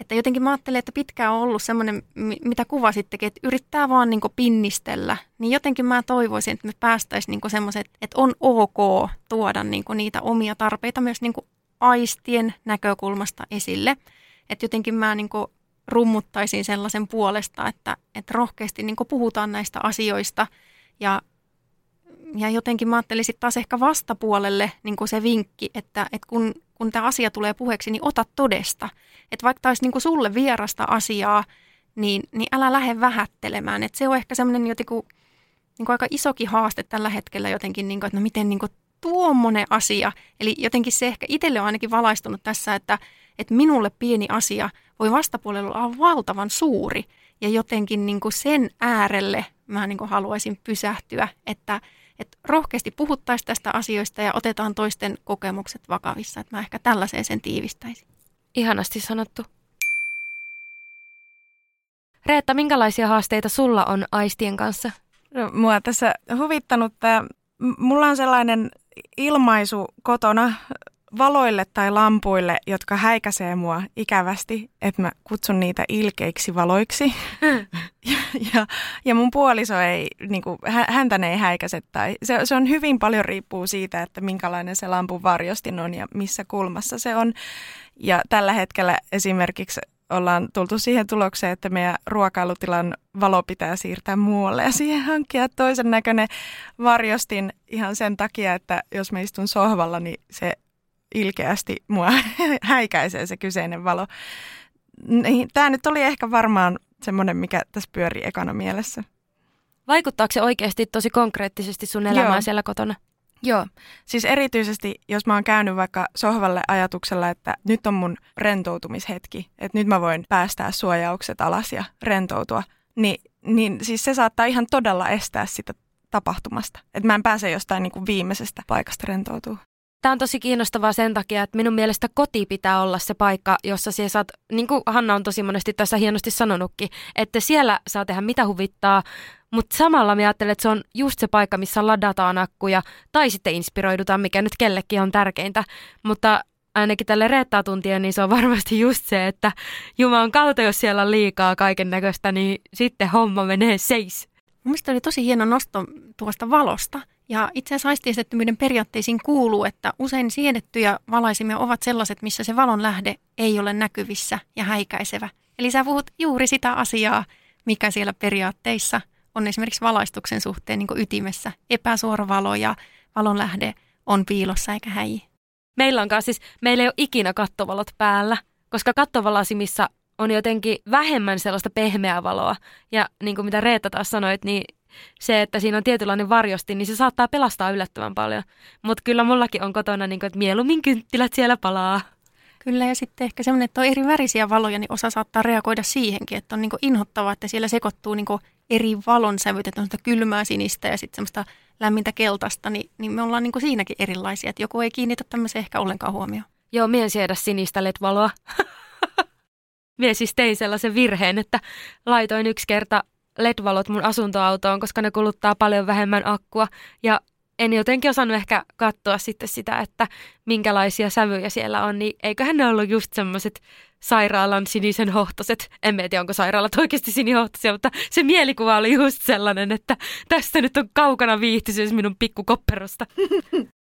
Että jotenkin mä ajattelin, että pitkään on ollut semmoinen, mitä kuvasittekin, että yrittää vaan niin pinnistellä. Niin jotenkin mä toivoisin, että me päästäisiin niin semmoiset, että on ok tuoda niin niitä omia tarpeita myös niin aistien näkökulmasta esille. Että jotenkin mä niin rummuttaisin sellaisen puolesta, että, että rohkeasti niin puhutaan näistä asioista ja ja jotenkin mä ajattelin sitten taas ehkä vastapuolelle niin kuin se vinkki, että, että kun, kun tämä asia tulee puheeksi, niin ota todesta. Että vaikka taisi niin kuin sulle vierasta asiaa, niin, niin älä lähde vähättelemään. Että se on ehkä semmoinen jotenkin niin kuin aika isokin haaste tällä hetkellä jotenkin, niin kuin, että no miten niin kuin tuommoinen asia. Eli jotenkin se ehkä itselle on ainakin valaistunut tässä, että, että minulle pieni asia voi vastapuolella olla valtavan suuri. Ja jotenkin niin kuin sen äärelle mä niin kuin haluaisin pysähtyä, että – että rohkeasti puhuttaisiin tästä asioista ja otetaan toisten kokemukset vakavissa. Että mä ehkä tällaiseen sen tiivistäisin. Ihanasti sanottu. Reetta, minkälaisia haasteita sulla on aistien kanssa? No, mua tässä huvittanut tämä, mulla on sellainen ilmaisu kotona valoille tai lampuille, jotka häikäsee mua ikävästi, että mä kutsun niitä ilkeiksi valoiksi. ja, ja, ja mun puoliso ei, niin kuin, häntä ne ei häikäse. Tai se, se on hyvin paljon riippuu siitä, että minkälainen se lampun varjostin on ja missä kulmassa se on. Ja tällä hetkellä esimerkiksi ollaan tultu siihen tulokseen, että meidän ruokailutilan valo pitää siirtää muualle ja siihen hankkia toisen näköinen varjostin ihan sen takia, että jos mä istun sohvalla, niin se ilkeästi mua häikäisee se kyseinen valo. Niin, Tämä nyt oli ehkä varmaan semmoinen, mikä tässä pyörii ekana mielessä. Vaikuttaako se oikeasti tosi konkreettisesti sun elämään Joo. siellä kotona? Joo, siis erityisesti jos mä oon käynyt vaikka sohvalle ajatuksella, että nyt on mun rentoutumishetki, että nyt mä voin päästää suojaukset alas ja rentoutua, niin, niin siis se saattaa ihan todella estää sitä tapahtumasta. Että mä en pääse jostain niin kuin viimeisestä paikasta rentoutua. Tämä on tosi kiinnostavaa sen takia, että minun mielestä koti pitää olla se paikka, jossa sinä saat, niin kuin Hanna on tosi monesti tässä hienosti sanonutkin, että siellä saa tehdä mitä huvittaa, mutta samalla mä ajattelen, että se on just se paikka, missä ladataan akkuja tai sitten inspiroidutaan, mikä nyt kellekin on tärkeintä. Mutta ainakin tälle reettaa tuntien, niin se on varmasti just se, että Jumalan kautta, jos siellä on liikaa kaiken näköistä, niin sitten homma menee seis. Mielestäni oli tosi hieno nosto tuosta valosta. Ja itse asiassa aistiestettömyyden periaatteisiin kuuluu, että usein siedettyjä valaisimia ovat sellaiset, missä se valon lähde ei ole näkyvissä ja häikäisevä. Eli sä puhut juuri sitä asiaa, mikä siellä periaatteissa on esimerkiksi valaistuksen suhteen niin ytimessä. Epäsuora valo ja valon lähde on piilossa eikä häi. Meillä onkaan siis, meillä ei ole ikinä kattovalot päällä, koska kattovalasimissa on jotenkin vähemmän sellaista pehmeää valoa. Ja niin kuin mitä Reetta taas sanoit, niin se, että siinä on tietynlainen varjosti, niin se saattaa pelastaa yllättävän paljon. Mutta kyllä mullakin on kotona, niin kuin, että mieluummin kynttilät siellä palaa. Kyllä, ja sitten ehkä semmoinen, että on eri värisiä valoja, niin osa saattaa reagoida siihenkin, että on niin inhottavaa, että siellä sekoittuu niin eri valonsävyt, että on sitä kylmää sinistä ja sitten semmoista lämmintä keltaista, niin, niin me ollaan niin siinäkin erilaisia, että joku ei kiinnitä tämmöiseen ehkä ollenkaan huomioon. Joo, mien siedä sinistä LED-valoa. Mie siis tein sellaisen virheen, että laitoin yksi kerta LED-valot mun asuntoautoon, koska ne kuluttaa paljon vähemmän akkua. Ja en jotenkin osannut ehkä katsoa sitten sitä, että minkälaisia sävyjä siellä on, niin eiköhän ne ollut just semmoiset sairaalan sinisen hohtoset. En tiedä, onko sairaalat oikeasti sinihohtoisia, mutta se mielikuva oli just sellainen, että tästä nyt on kaukana viihtyisyys minun pikkukopperosta.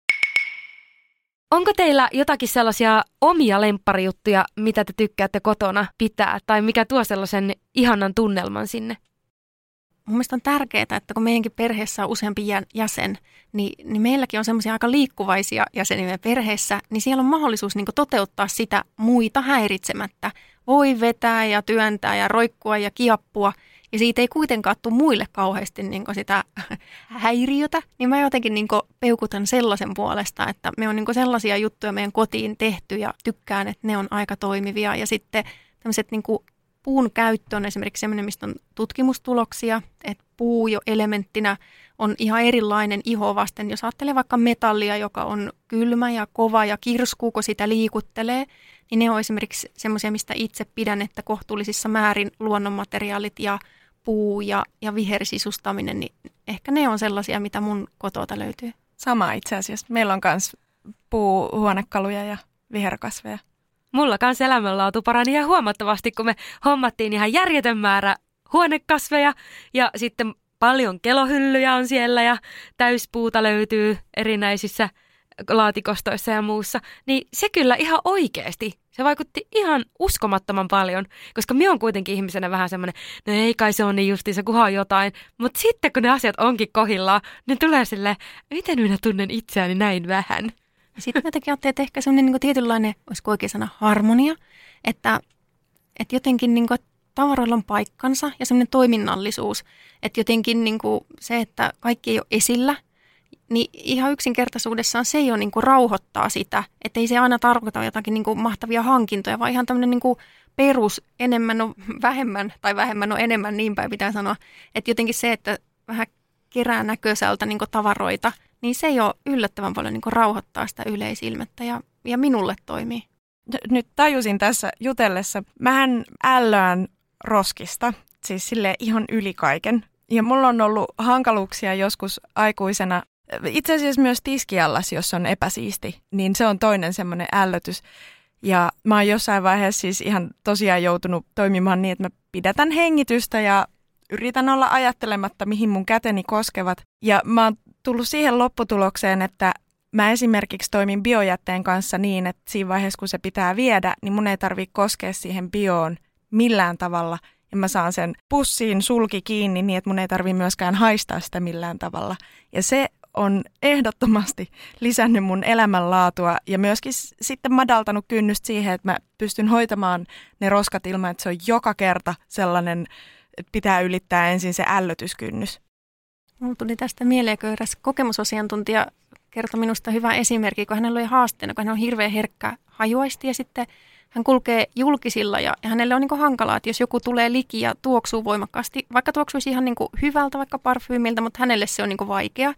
Onko teillä jotakin sellaisia omia lempparijuttuja, mitä te tykkäätte kotona pitää, tai mikä tuo sellaisen ihanan tunnelman sinne? Mun mielestä on tärkeää, että kun meidänkin perheessä on useampi jäsen, niin, niin meilläkin on semmoisia aika liikkuvaisia jäseniä perheessä, niin siellä on mahdollisuus niin toteuttaa sitä muita häiritsemättä. Voi vetää ja työntää ja roikkua ja kiappua, ja siitä ei kuitenkaan tule muille kauheasti niin sitä häiriötä, niin mä jotenkin niin peukutan sellaisen puolesta, että me on niin sellaisia juttuja meidän kotiin tehty ja tykkään, että ne on aika toimivia. Ja sitten tämmöiset niin puun käyttö on esimerkiksi sellainen, mistä on tutkimustuloksia, että puu jo elementtinä on ihan erilainen iho vasten. Jos ajattelee vaikka metallia, joka on kylmä ja kova ja kirskuu, kun sitä liikuttelee, niin ne on esimerkiksi semmoisia, mistä itse pidän, että kohtuullisissa määrin luonnonmateriaalit ja puu ja, ja vihersisustaminen, niin ehkä ne on sellaisia, mitä mun kotota löytyy. Sama itse asiassa. Meillä on myös puuhuonekaluja ja viherkasveja. Mulla kans elämänlaatu parani ihan huomattavasti, kun me hommattiin ihan järjetön määrä huonekasveja ja sitten paljon kelohyllyjä on siellä ja täyspuuta löytyy erinäisissä laatikostoissa ja muussa, niin se kyllä ihan oikeasti, se vaikutti ihan uskomattoman paljon, koska minä on kuitenkin ihmisenä vähän semmoinen, no ei kai se on niin justiinsa, kunhan jotain, mutta sitten kun ne asiat onkin kohillaan, niin tulee sille, miten minä tunnen itseäni näin vähän. Sitten jotenkin ajattelin, että ehkä semmoinen niin tietynlainen, olisiko oikein sana, harmonia, että, että jotenkin niin kuin, tavaroilla on paikkansa ja semmoinen toiminnallisuus, että jotenkin niin kuin se, että kaikki ei ole esillä, niin ihan yksinkertaisuudessaan se jo niin kuin rauhoittaa sitä, että ei se aina tarkoita jotakin niin kuin mahtavia hankintoja, vaan ihan tämmöinen niin kuin perus enemmän on vähemmän tai vähemmän on enemmän, niin päin pitää sanoa. Että jotenkin se, että vähän kerää näköiseltä niin tavaroita – niin se jo yllättävän paljon niin rauhoittaa sitä yleisilmettä ja, ja minulle toimii. Nyt tajusin tässä jutellessa, mähän ällöän roskista, siis sille ihan yli kaiken. Ja mulla on ollut hankaluuksia joskus aikuisena, itse asiassa myös tiskiallas, jos on epäsiisti, niin se on toinen semmoinen ällötys. Ja mä oon jossain vaiheessa siis ihan tosiaan joutunut toimimaan niin, että mä pidätän hengitystä ja yritän olla ajattelematta, mihin mun käteni koskevat. Ja mä oon tullut siihen lopputulokseen, että mä esimerkiksi toimin biojätteen kanssa niin, että siinä vaiheessa kun se pitää viedä, niin mun ei tarvitse koskea siihen bioon millään tavalla. Ja mä saan sen pussiin sulki kiinni niin, että mun ei tarvitse myöskään haistaa sitä millään tavalla. Ja se on ehdottomasti lisännyt mun elämänlaatua ja myöskin sitten madaltanut kynnystä siihen, että mä pystyn hoitamaan ne roskat ilman, että se on joka kerta sellainen, että pitää ylittää ensin se ällötyskynnys. Mulla tuli tästä mieleen, kun eräs kokemusasiantuntija kertoi minusta hyvä esimerkki, kun hänellä oli haasteena, kun hän on hirveän herkkä hajuaisti ja sitten hän kulkee julkisilla ja, hänelle on niin hankalaa, että jos joku tulee liki ja tuoksuu voimakkaasti, vaikka tuoksuisi ihan niin hyvältä vaikka parfyymiltä, mutta hänelle se on niin vaikea,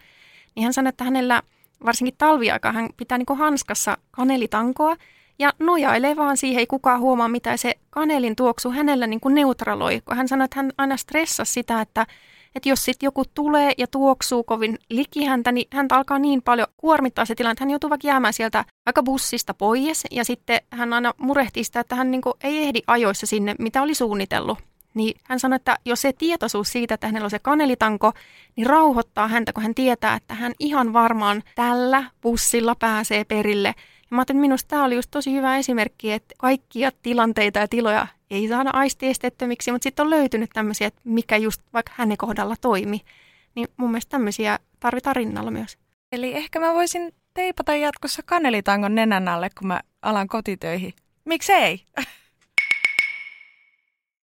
niin hän sanoi, että hänellä varsinkin talviaikaa hän pitää niin hanskassa kanelitankoa ja nojailee vaan siihen, ei kukaan huomaa mitä se kanelin tuoksu hänellä niin neutraloi, hän sanoi, että hän aina stressasi sitä, että että jos sitten joku tulee ja tuoksuu kovin liki häntä, niin häntä alkaa niin paljon kuormittaa se tilanne, että hän joutuu vaikka jäämään sieltä aika bussista pois. Ja sitten hän aina murehtii sitä, että hän niinku ei ehdi ajoissa sinne, mitä oli suunnitellut. Niin hän sanoi, että jos se tietoisuus siitä, että hänellä on se kanelitanko, niin rauhoittaa häntä, kun hän tietää, että hän ihan varmaan tällä bussilla pääsee perille. Ja mä ajattelin, että minusta tämä oli just tosi hyvä esimerkki, että kaikkia tilanteita ja tiloja ei saada aistiestettömiksi, mutta sitten on löytynyt tämmöisiä, että mikä just vaikka hänen kohdalla toimi. Niin mun mielestä tämmöisiä tarvitaan rinnalla myös. Eli ehkä mä voisin teipata jatkossa kanelitangon nenän alle, kun mä alan kotitöihin. Miksei?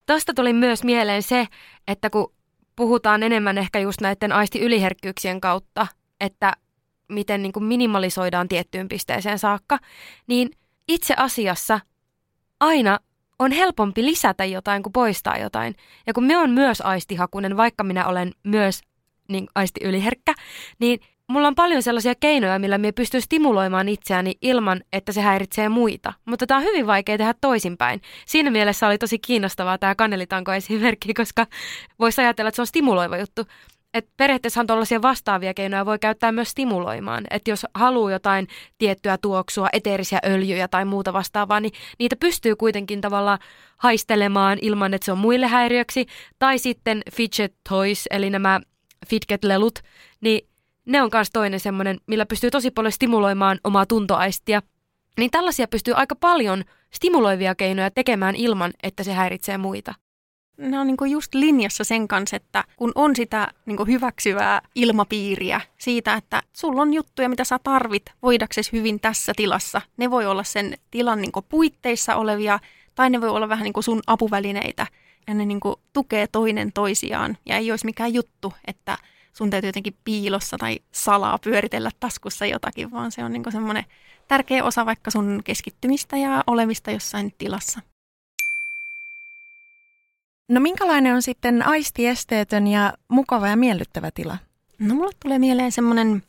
Tuosta tuli myös mieleen se, että kun puhutaan enemmän ehkä just näiden aisti-yliherkkyyksien kautta, että miten niin kuin minimalisoidaan tiettyyn pisteeseen saakka, niin itse asiassa aina on helpompi lisätä jotain kuin poistaa jotain. Ja kun me on myös aistihakunen, vaikka minä olen myös niin aisti yliherkkä, niin mulla on paljon sellaisia keinoja, millä me pystyy stimuloimaan itseäni ilman, että se häiritsee muita. Mutta tämä on hyvin vaikea tehdä toisinpäin. Siinä mielessä oli tosi kiinnostavaa tämä kanelitanko esimerkki, koska voisi ajatella, että se on stimuloiva juttu että periaatteessa tuollaisia vastaavia keinoja voi käyttää myös stimuloimaan. Että jos haluaa jotain tiettyä tuoksua, eteerisiä öljyjä tai muuta vastaavaa, niin niitä pystyy kuitenkin tavallaan haistelemaan ilman, että se on muille häiriöksi. Tai sitten fidget toys, eli nämä fidget-lelut, niin ne on myös toinen semmoinen, millä pystyy tosi paljon stimuloimaan omaa tuntoaistia. Niin tällaisia pystyy aika paljon stimuloivia keinoja tekemään ilman, että se häiritsee muita ne on niinku just linjassa sen kanssa, että kun on sitä niinku hyväksyvää ilmapiiriä siitä, että sulla on juttuja, mitä sä tarvit voidaksesi hyvin tässä tilassa. Ne voi olla sen tilan niinku puitteissa olevia tai ne voi olla vähän niinku sun apuvälineitä ja ne niinku tukee toinen toisiaan ja ei olisi mikään juttu, että sun täytyy jotenkin piilossa tai salaa pyöritellä taskussa jotakin, vaan se on niinku semmoinen tärkeä osa vaikka sun keskittymistä ja olemista jossain tilassa. No minkälainen on sitten aistiesteetön ja mukava ja miellyttävä tila? No mulle tulee mieleen semmoinen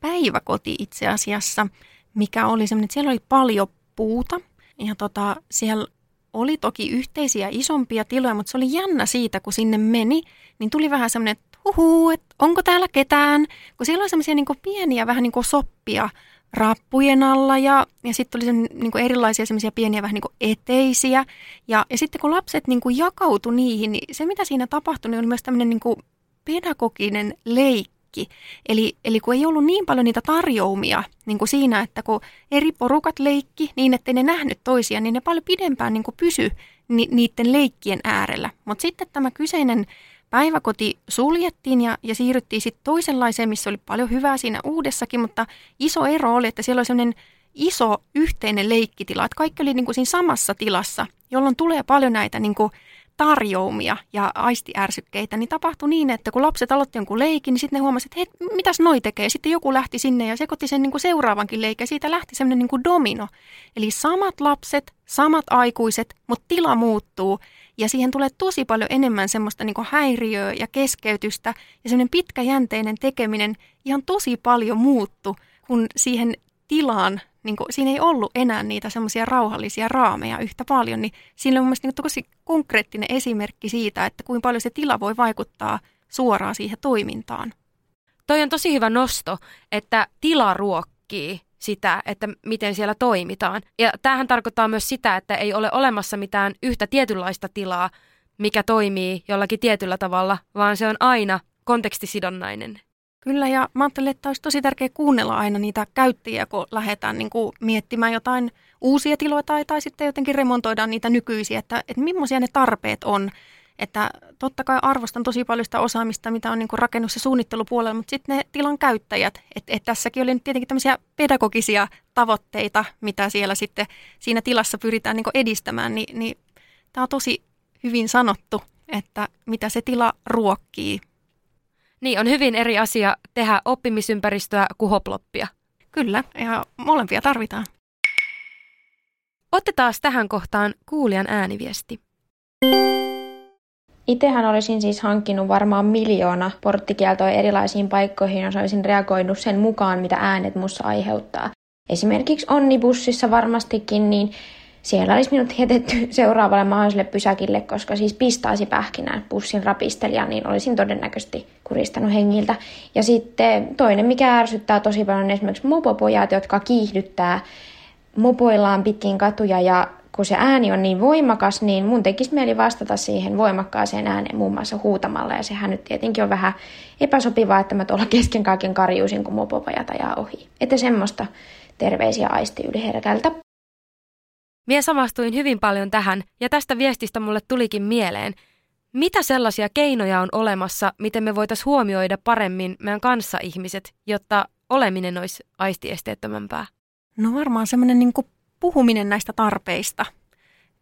päiväkoti itse asiassa, mikä oli semmoinen, että siellä oli paljon puuta ja tota, siellä oli toki yhteisiä isompia tiloja, mutta se oli jännä siitä, kun sinne meni, niin tuli vähän semmoinen, että huhuu, että onko täällä ketään, kun siellä oli semmoisia niin pieniä vähän niin kuin soppia rappujen alla ja, ja sitten oli sen, niin kuin erilaisia semmoisia pieniä vähän niin kuin eteisiä. Ja, ja sitten kun lapset niin kuin jakautui niihin, niin se mitä siinä tapahtui, niin oli myös tämmöinen niin kuin pedagoginen leikki. Eli, eli kun ei ollut niin paljon niitä tarjoumia niin kuin siinä, että kun eri porukat leikki niin, ettei ne nähnyt toisia, niin ne paljon pidempään niin kuin pysy ni, niiden leikkien äärellä. Mutta sitten tämä kyseinen päiväkoti suljettiin ja, ja siirryttiin sitten toisenlaiseen, missä oli paljon hyvää siinä uudessakin, mutta iso ero oli, että siellä oli sellainen iso yhteinen leikkitila, että kaikki oli niin kuin siinä samassa tilassa, jolloin tulee paljon näitä niin kuin tarjoumia ja aistiärsykkeitä, niin tapahtui niin, että kun lapset aloitti jonkun leikin, niin sitten ne huomasivat, että hei, mitäs noi tekee? Sitten joku lähti sinne ja sekoitti sen niin kuin seuraavankin leikin ja siitä lähti semmoinen niin kuin domino. Eli samat lapset, samat aikuiset, mutta tila muuttuu ja siihen tulee tosi paljon enemmän semmoista niin häiriöä ja keskeytystä ja semmoinen pitkäjänteinen tekeminen ihan tosi paljon muuttu, kun siihen tilaan, niin kuin, siinä ei ollut enää niitä semmoisia rauhallisia raameja yhtä paljon, niin siinä on mun niin tosi konkreettinen esimerkki siitä, että kuinka paljon se tila voi vaikuttaa suoraan siihen toimintaan. Toi on tosi hyvä nosto, että tila ruokkii sitä, että miten siellä toimitaan. Ja tämähän tarkoittaa myös sitä, että ei ole olemassa mitään yhtä tietynlaista tilaa, mikä toimii jollakin tietyllä tavalla, vaan se on aina kontekstisidonnainen. Kyllä, ja mä ajattelin, että olisi tosi tärkeää kuunnella aina niitä käyttäjiä, kun lähdetään niin kuin miettimään jotain uusia tiloja tai, tai sitten jotenkin remontoidaan niitä nykyisiä, että, että millaisia ne tarpeet on. Että totta kai arvostan tosi paljon sitä osaamista, mitä on niin kuin rakennus- ja suunnittelupuolella, mutta sitten ne tilan käyttäjät, että et tässäkin oli nyt tietenkin tämmöisiä pedagogisia tavoitteita, mitä siellä sitten siinä tilassa pyritään niin kuin edistämään, niin, niin tämä on tosi hyvin sanottu, että mitä se tila ruokkii. Niin, on hyvin eri asia tehdä oppimisympäristöä kuin hoploppia. Kyllä, ja molempia tarvitaan. Otetaan tähän kohtaan kuulijan ääniviesti. Itsehän olisin siis hankkinut varmaan miljoona porttikieltoa erilaisiin paikkoihin, jos olisin reagoinut sen mukaan, mitä äänet mussa aiheuttaa. Esimerkiksi onnibussissa varmastikin, niin siellä olisi minut jätetty seuraavalle mahdolliselle pysäkille, koska siis pistaisi pähkinään bussin rapistelijaa, niin olisin todennäköisesti kuristanut hengiltä. Ja sitten toinen, mikä ärsyttää tosi paljon, on esimerkiksi mopopojat, jotka kiihdyttää mopoillaan pitkin katuja ja kun se ääni on niin voimakas, niin mun tekisi mieli vastata siihen voimakkaaseen ääneen muun muassa huutamalla. Ja sehän nyt tietenkin on vähän epäsopivaa, että mä tuolla kesken kaiken karjuisin, kun mopopajat ajaa ohi. Että semmoista terveisiä aisti yliherkältä. Mie samastuin hyvin paljon tähän ja tästä viestistä mulle tulikin mieleen, mitä sellaisia keinoja on olemassa, miten me voitaisiin huomioida paremmin meidän ihmiset, jotta oleminen olisi aistiesteettömämpää? No varmaan semmoinen niin puhuminen näistä tarpeista,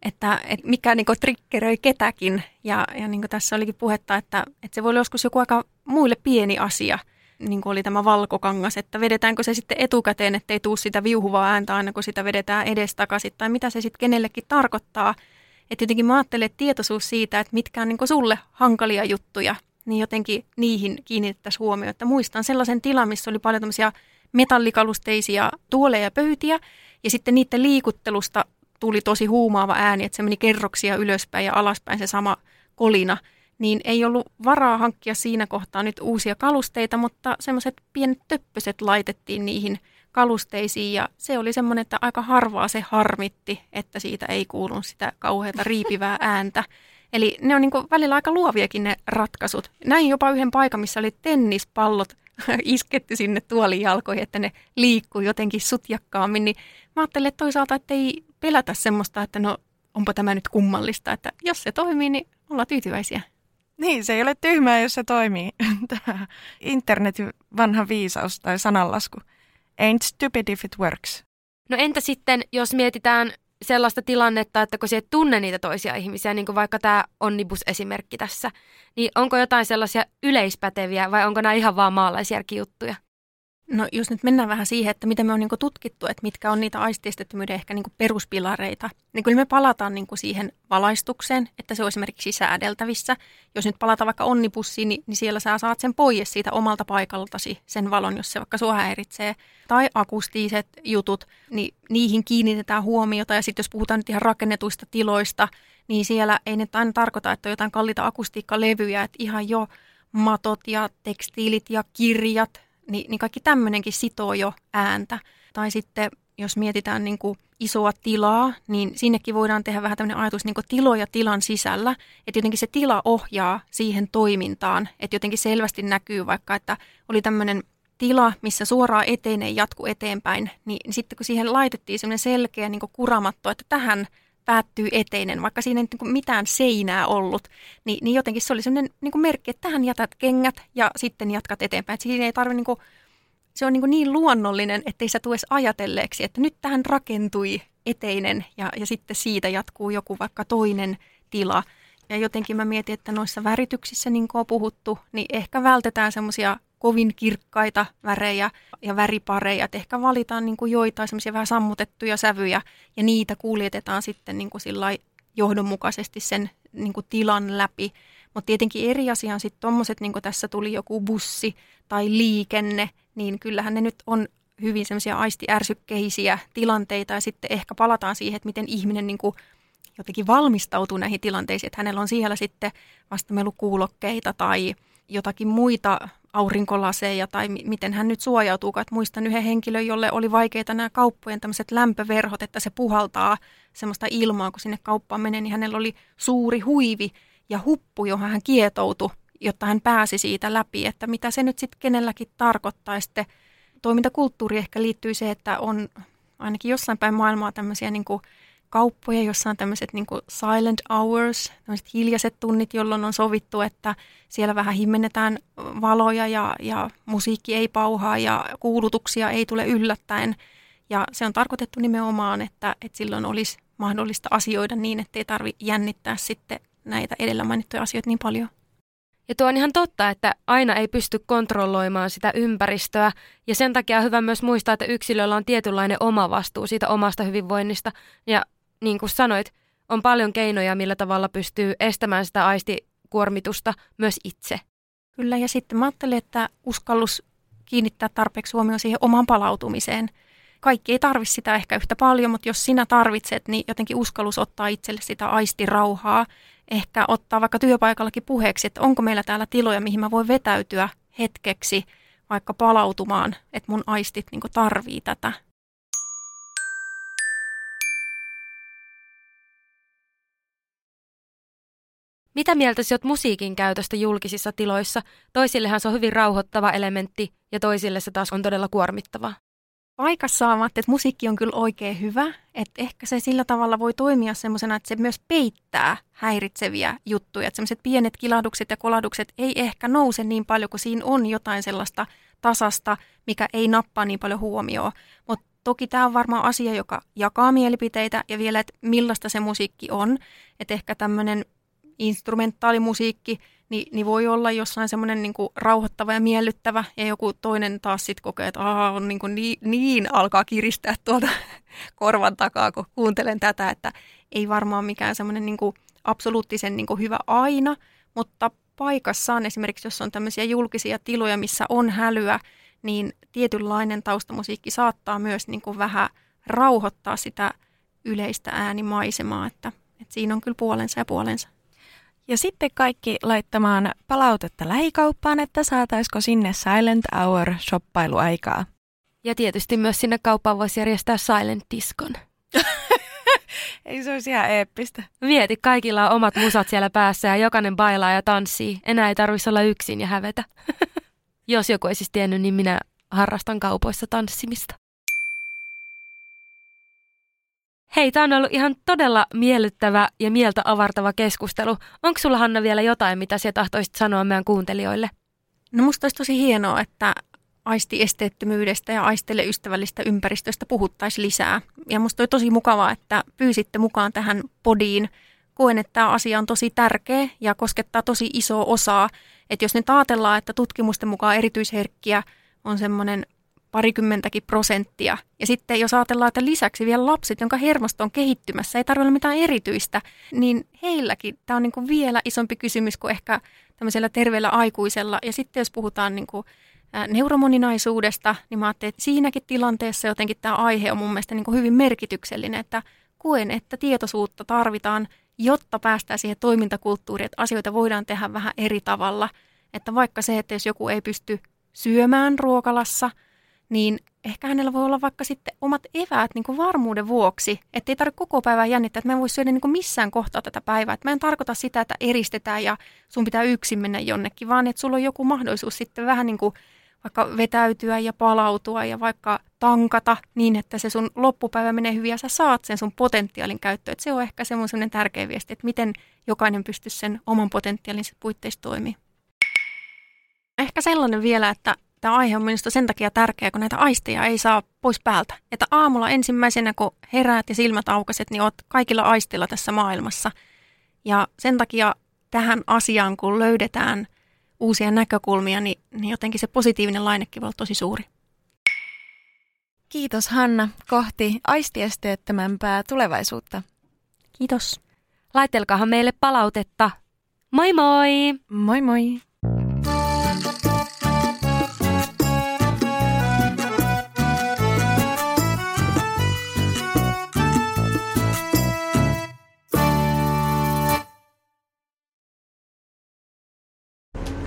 että, että mikä niin triggeröi ketäkin. Ja, ja niin tässä olikin puhetta, että, että se voi olla joskus joku aika muille pieni asia, niin kuin oli tämä valkokangas, että vedetäänkö se sitten etukäteen, ettei tuu sitä viuhuvaa ääntä aina kun sitä vedetään edestakaisin, tai mitä se sitten kenellekin tarkoittaa. Että jotenkin mä ajattelen, että tietoisuus siitä, että mitkä on niin sulle hankalia juttuja, niin jotenkin niihin kiinnitettäisiin huomioon. Että muistan sellaisen tilan, missä oli paljon tämmöisiä metallikalusteisia tuoleja ja pöytiä, ja sitten niiden liikuttelusta tuli tosi huumaava ääni, että se meni kerroksia ylöspäin ja alaspäin se sama kolina. Niin ei ollut varaa hankkia siinä kohtaa nyt uusia kalusteita, mutta semmoiset pienet töppöset laitettiin niihin kalusteisiin ja se oli semmoinen, että aika harvaa se harmitti, että siitä ei kuulunut sitä kauheata riipivää ääntä. Eli ne on niin välillä aika luoviakin ne ratkaisut. Näin jopa yhden paikan, missä oli tennispallot isketty sinne tuolin jalkoihin, että ne liikkuu jotenkin sutjakkaammin, niin mä ajattelin että toisaalta, että ei pelätä semmoista, että no onpa tämä nyt kummallista, että jos se toimii, niin ollaan tyytyväisiä. Niin, se ei ole tyhmää, jos se toimii. Tämä internetin vanha viisaus tai sananlasku. Ain't stupid if it works. No entä sitten, jos mietitään sellaista tilannetta, että kun sä et tunne niitä toisia ihmisiä, niin kuin vaikka tämä Onnibus-esimerkki tässä, niin onko jotain sellaisia yleispäteviä vai onko nämä ihan vaan maalaisjärkijuttuja? No jos nyt mennään vähän siihen, että mitä me on niin tutkittu, että mitkä on niitä aistiestettömyyden ehkä niin peruspilareita, niin kyllä me palataan niin siihen valaistukseen, että se on esimerkiksi säädeltävissä. Jos nyt palataan vaikka onnipussiin, niin, niin siellä sä saat sen pois siitä omalta paikaltasi, sen valon, jos se vaikka sua häiritsee. Tai akustiiset jutut, niin niihin kiinnitetään huomiota. Ja sitten jos puhutaan nyt ihan rakennetuista tiloista, niin siellä ei nyt aina tarkoita, että on jotain kalliita akustiikkalevyjä, että ihan jo matot ja tekstiilit ja kirjat, niin, niin kaikki tämmöinenkin sitoo jo ääntä. Tai sitten jos mietitään niin kuin isoa tilaa, niin sinnekin voidaan tehdä vähän tämmöinen ajatus niin tiloja tilan sisällä, että jotenkin se tila ohjaa siihen toimintaan, että jotenkin selvästi näkyy vaikka, että oli tämmöinen tila, missä suoraan eteinen jatku eteenpäin, niin sitten kun siihen laitettiin semmoinen selkeä niin kuramatto, että tähän päättyy eteinen, vaikka siinä ei niin mitään seinää ollut, niin, niin jotenkin se oli sellainen niin merkki, että tähän jätät kengät ja sitten jatkat eteenpäin. Että siinä ei tarvitse, niin kuin, se on niin, kuin niin luonnollinen, ettei sä tule edes ajatelleeksi, että nyt tähän rakentui eteinen ja, ja sitten siitä jatkuu joku vaikka toinen tila. Ja jotenkin mä mietin, että noissa värityksissä, niin kuin on puhuttu, niin ehkä vältetään semmoisia kovin kirkkaita värejä ja väripareja. Et ehkä valitaan niin kuin joitain semmoisia vähän sammutettuja sävyjä ja niitä kuljetetaan sitten niin kuin johdonmukaisesti sen niin kuin tilan läpi. Mutta tietenkin eri asia on sitten tuommoiset, niin kuin tässä tuli joku bussi tai liikenne, niin kyllähän ne nyt on hyvin semmoisia aistiärsykkeisiä tilanteita ja sitten ehkä palataan siihen, että miten ihminen niin kuin jotenkin valmistautuu näihin tilanteisiin, että hänellä on siellä sitten vastamelukuulokkeita tai jotakin muita aurinkolaseja tai miten hän nyt suojautuu. Että muistan yhden henkilön, jolle oli vaikeita nämä kauppojen tämmöiset lämpöverhot, että se puhaltaa semmoista ilmaa, kun sinne kauppaan menee, niin hänellä oli suuri huivi ja huppu, johon hän kietoutui, jotta hän pääsi siitä läpi, että mitä se nyt sitten kenelläkin tarkoittaa. Sitten toimintakulttuuri ehkä liittyy se, että on ainakin jossain päin maailmaa tämmöisiä niin kuin kauppoja, jossa on tämmöiset niin silent hours, tämmöiset hiljaiset tunnit, jolloin on sovittu, että siellä vähän himmennetään valoja ja, ja musiikki ei pauhaa ja kuulutuksia ei tule yllättäen. Ja se on tarkoitettu nimenomaan, että, että silloin olisi mahdollista asioida niin, ettei tarvi jännittää sitten näitä edellä mainittuja asioita niin paljon. Ja tuo on ihan totta, että aina ei pysty kontrolloimaan sitä ympäristöä, ja sen takia on hyvä myös muistaa, että yksilöllä on tietynlainen oma vastuu siitä omasta hyvinvoinnista, ja niin kuin sanoit, on paljon keinoja, millä tavalla pystyy estämään sitä aistikuormitusta myös itse. Kyllä, ja sitten mä ajattelin, että uskallus kiinnittää tarpeeksi huomioon siihen omaan palautumiseen. Kaikki ei tarvitse sitä ehkä yhtä paljon, mutta jos sinä tarvitset, niin jotenkin uskallus ottaa itselle sitä aistirauhaa. Ehkä ottaa vaikka työpaikallakin puheeksi, että onko meillä täällä tiloja, mihin mä voin vetäytyä hetkeksi vaikka palautumaan, että mun aistit niin tarvii tätä. Mitä mieltä oot musiikin käytöstä julkisissa tiloissa? Toisillehan se on hyvin rauhoittava elementti ja toisille se taas on todella kuormittava. Paikassa on, että musiikki on kyllä oikein hyvä, että ehkä se sillä tavalla voi toimia semmoisena, että se myös peittää häiritseviä juttuja. Että semmoiset pienet kilahdukset ja kolahdukset ei ehkä nouse niin paljon, kun siinä on jotain sellaista tasasta, mikä ei nappaa niin paljon huomioon. Mutta toki tämä on varmaan asia, joka jakaa mielipiteitä ja vielä, että millaista se musiikki on. Että ehkä tämmöinen instrumentaalimusiikki, niin, niin voi olla jossain semmoinen niin rauhoittava ja miellyttävä, ja joku toinen taas sitten kokee, että Aa, on niin, niin, niin alkaa kiristää tuolta korvan takaa, kun kuuntelen tätä, että ei varmaan mikään semmoinen niin absoluuttisen niin hyvä aina, mutta paikassaan esimerkiksi, jos on tämmöisiä julkisia tiloja, missä on hälyä, niin tietynlainen taustamusiikki saattaa myös niin kuin vähän rauhoittaa sitä yleistä äänimaisemaa, että, että siinä on kyllä puolensa ja puolensa. Ja sitten kaikki laittamaan palautetta lähikauppaan, että saataisiko sinne Silent Hour shoppailuaikaa. Ja tietysti myös sinne kauppaan voisi järjestää Silent Discon. Ei se olisi ihan eeppistä. Mieti, kaikilla on omat musat siellä päässä ja jokainen bailaa ja tanssii. Enää ei tarvitsisi olla yksin ja hävetä. Jos joku ei siis tiennyt, niin minä harrastan kaupoissa tanssimista. Hei, tämä on ollut ihan todella miellyttävä ja mieltä avartava keskustelu. Onko sulla Hanna vielä jotain, mitä sä tahtoisit sanoa meidän kuuntelijoille? No musta olisi tosi hienoa, että aistiesteettömyydestä ja aistelle ystävällistä ympäristöstä puhuttaisiin lisää. Ja musta oli tosi mukavaa, että pyysitte mukaan tähän podiin. Koen, että tämä asia on tosi tärkeä ja koskettaa tosi isoa osaa. Että jos nyt ajatellaan, että tutkimusten mukaan erityisherkkiä on semmoinen parikymmentäkin prosenttia. Ja sitten jos ajatellaan, että lisäksi vielä lapset, jonka hermosto on kehittymässä, ei tarvitse mitään erityistä, niin heilläkin tämä on niin kuin vielä isompi kysymys kuin ehkä tämmöisellä terveellä aikuisella. Ja sitten jos puhutaan niin kuin neuromoninaisuudesta, niin mä ajattelin, että siinäkin tilanteessa jotenkin tämä aihe on mun mielestä niin kuin hyvin merkityksellinen, että koen, että tietoisuutta tarvitaan, jotta päästään siihen toimintakulttuuriin, että asioita voidaan tehdä vähän eri tavalla. Että vaikka se, että jos joku ei pysty syömään ruokalassa – niin ehkä hänellä voi olla vaikka sitten omat eväät niin kuin varmuuden vuoksi, että ei tarvitse koko päivää jännittää, että mä en voi syödä niin kuin missään kohtaa tätä päivää. Että mä en tarkoita sitä, että eristetään ja sun pitää yksin mennä jonnekin, vaan että sulla on joku mahdollisuus sitten vähän niin kuin vaikka vetäytyä ja palautua ja vaikka tankata niin, että se sun loppupäivä menee hyvin ja sä saat sen sun potentiaalin käyttöön. Että se on ehkä semmoinen tärkeä viesti, että miten jokainen pystyy sen oman potentiaalin puitteissa toimii. Ehkä sellainen vielä, että tämä aihe on minusta sen takia tärkeä, kun näitä aisteja ei saa pois päältä. Että aamulla ensimmäisenä, kun heräät ja silmät aukaset, niin olet kaikilla aistilla tässä maailmassa. Ja sen takia tähän asiaan, kun löydetään uusia näkökulmia, niin, niin jotenkin se positiivinen lainekin voi olla tosi suuri. Kiitos Hanna kohti aistiesteettömämpää tulevaisuutta. Kiitos. Laitelkaahan meille palautetta. Moi moi! Moi moi!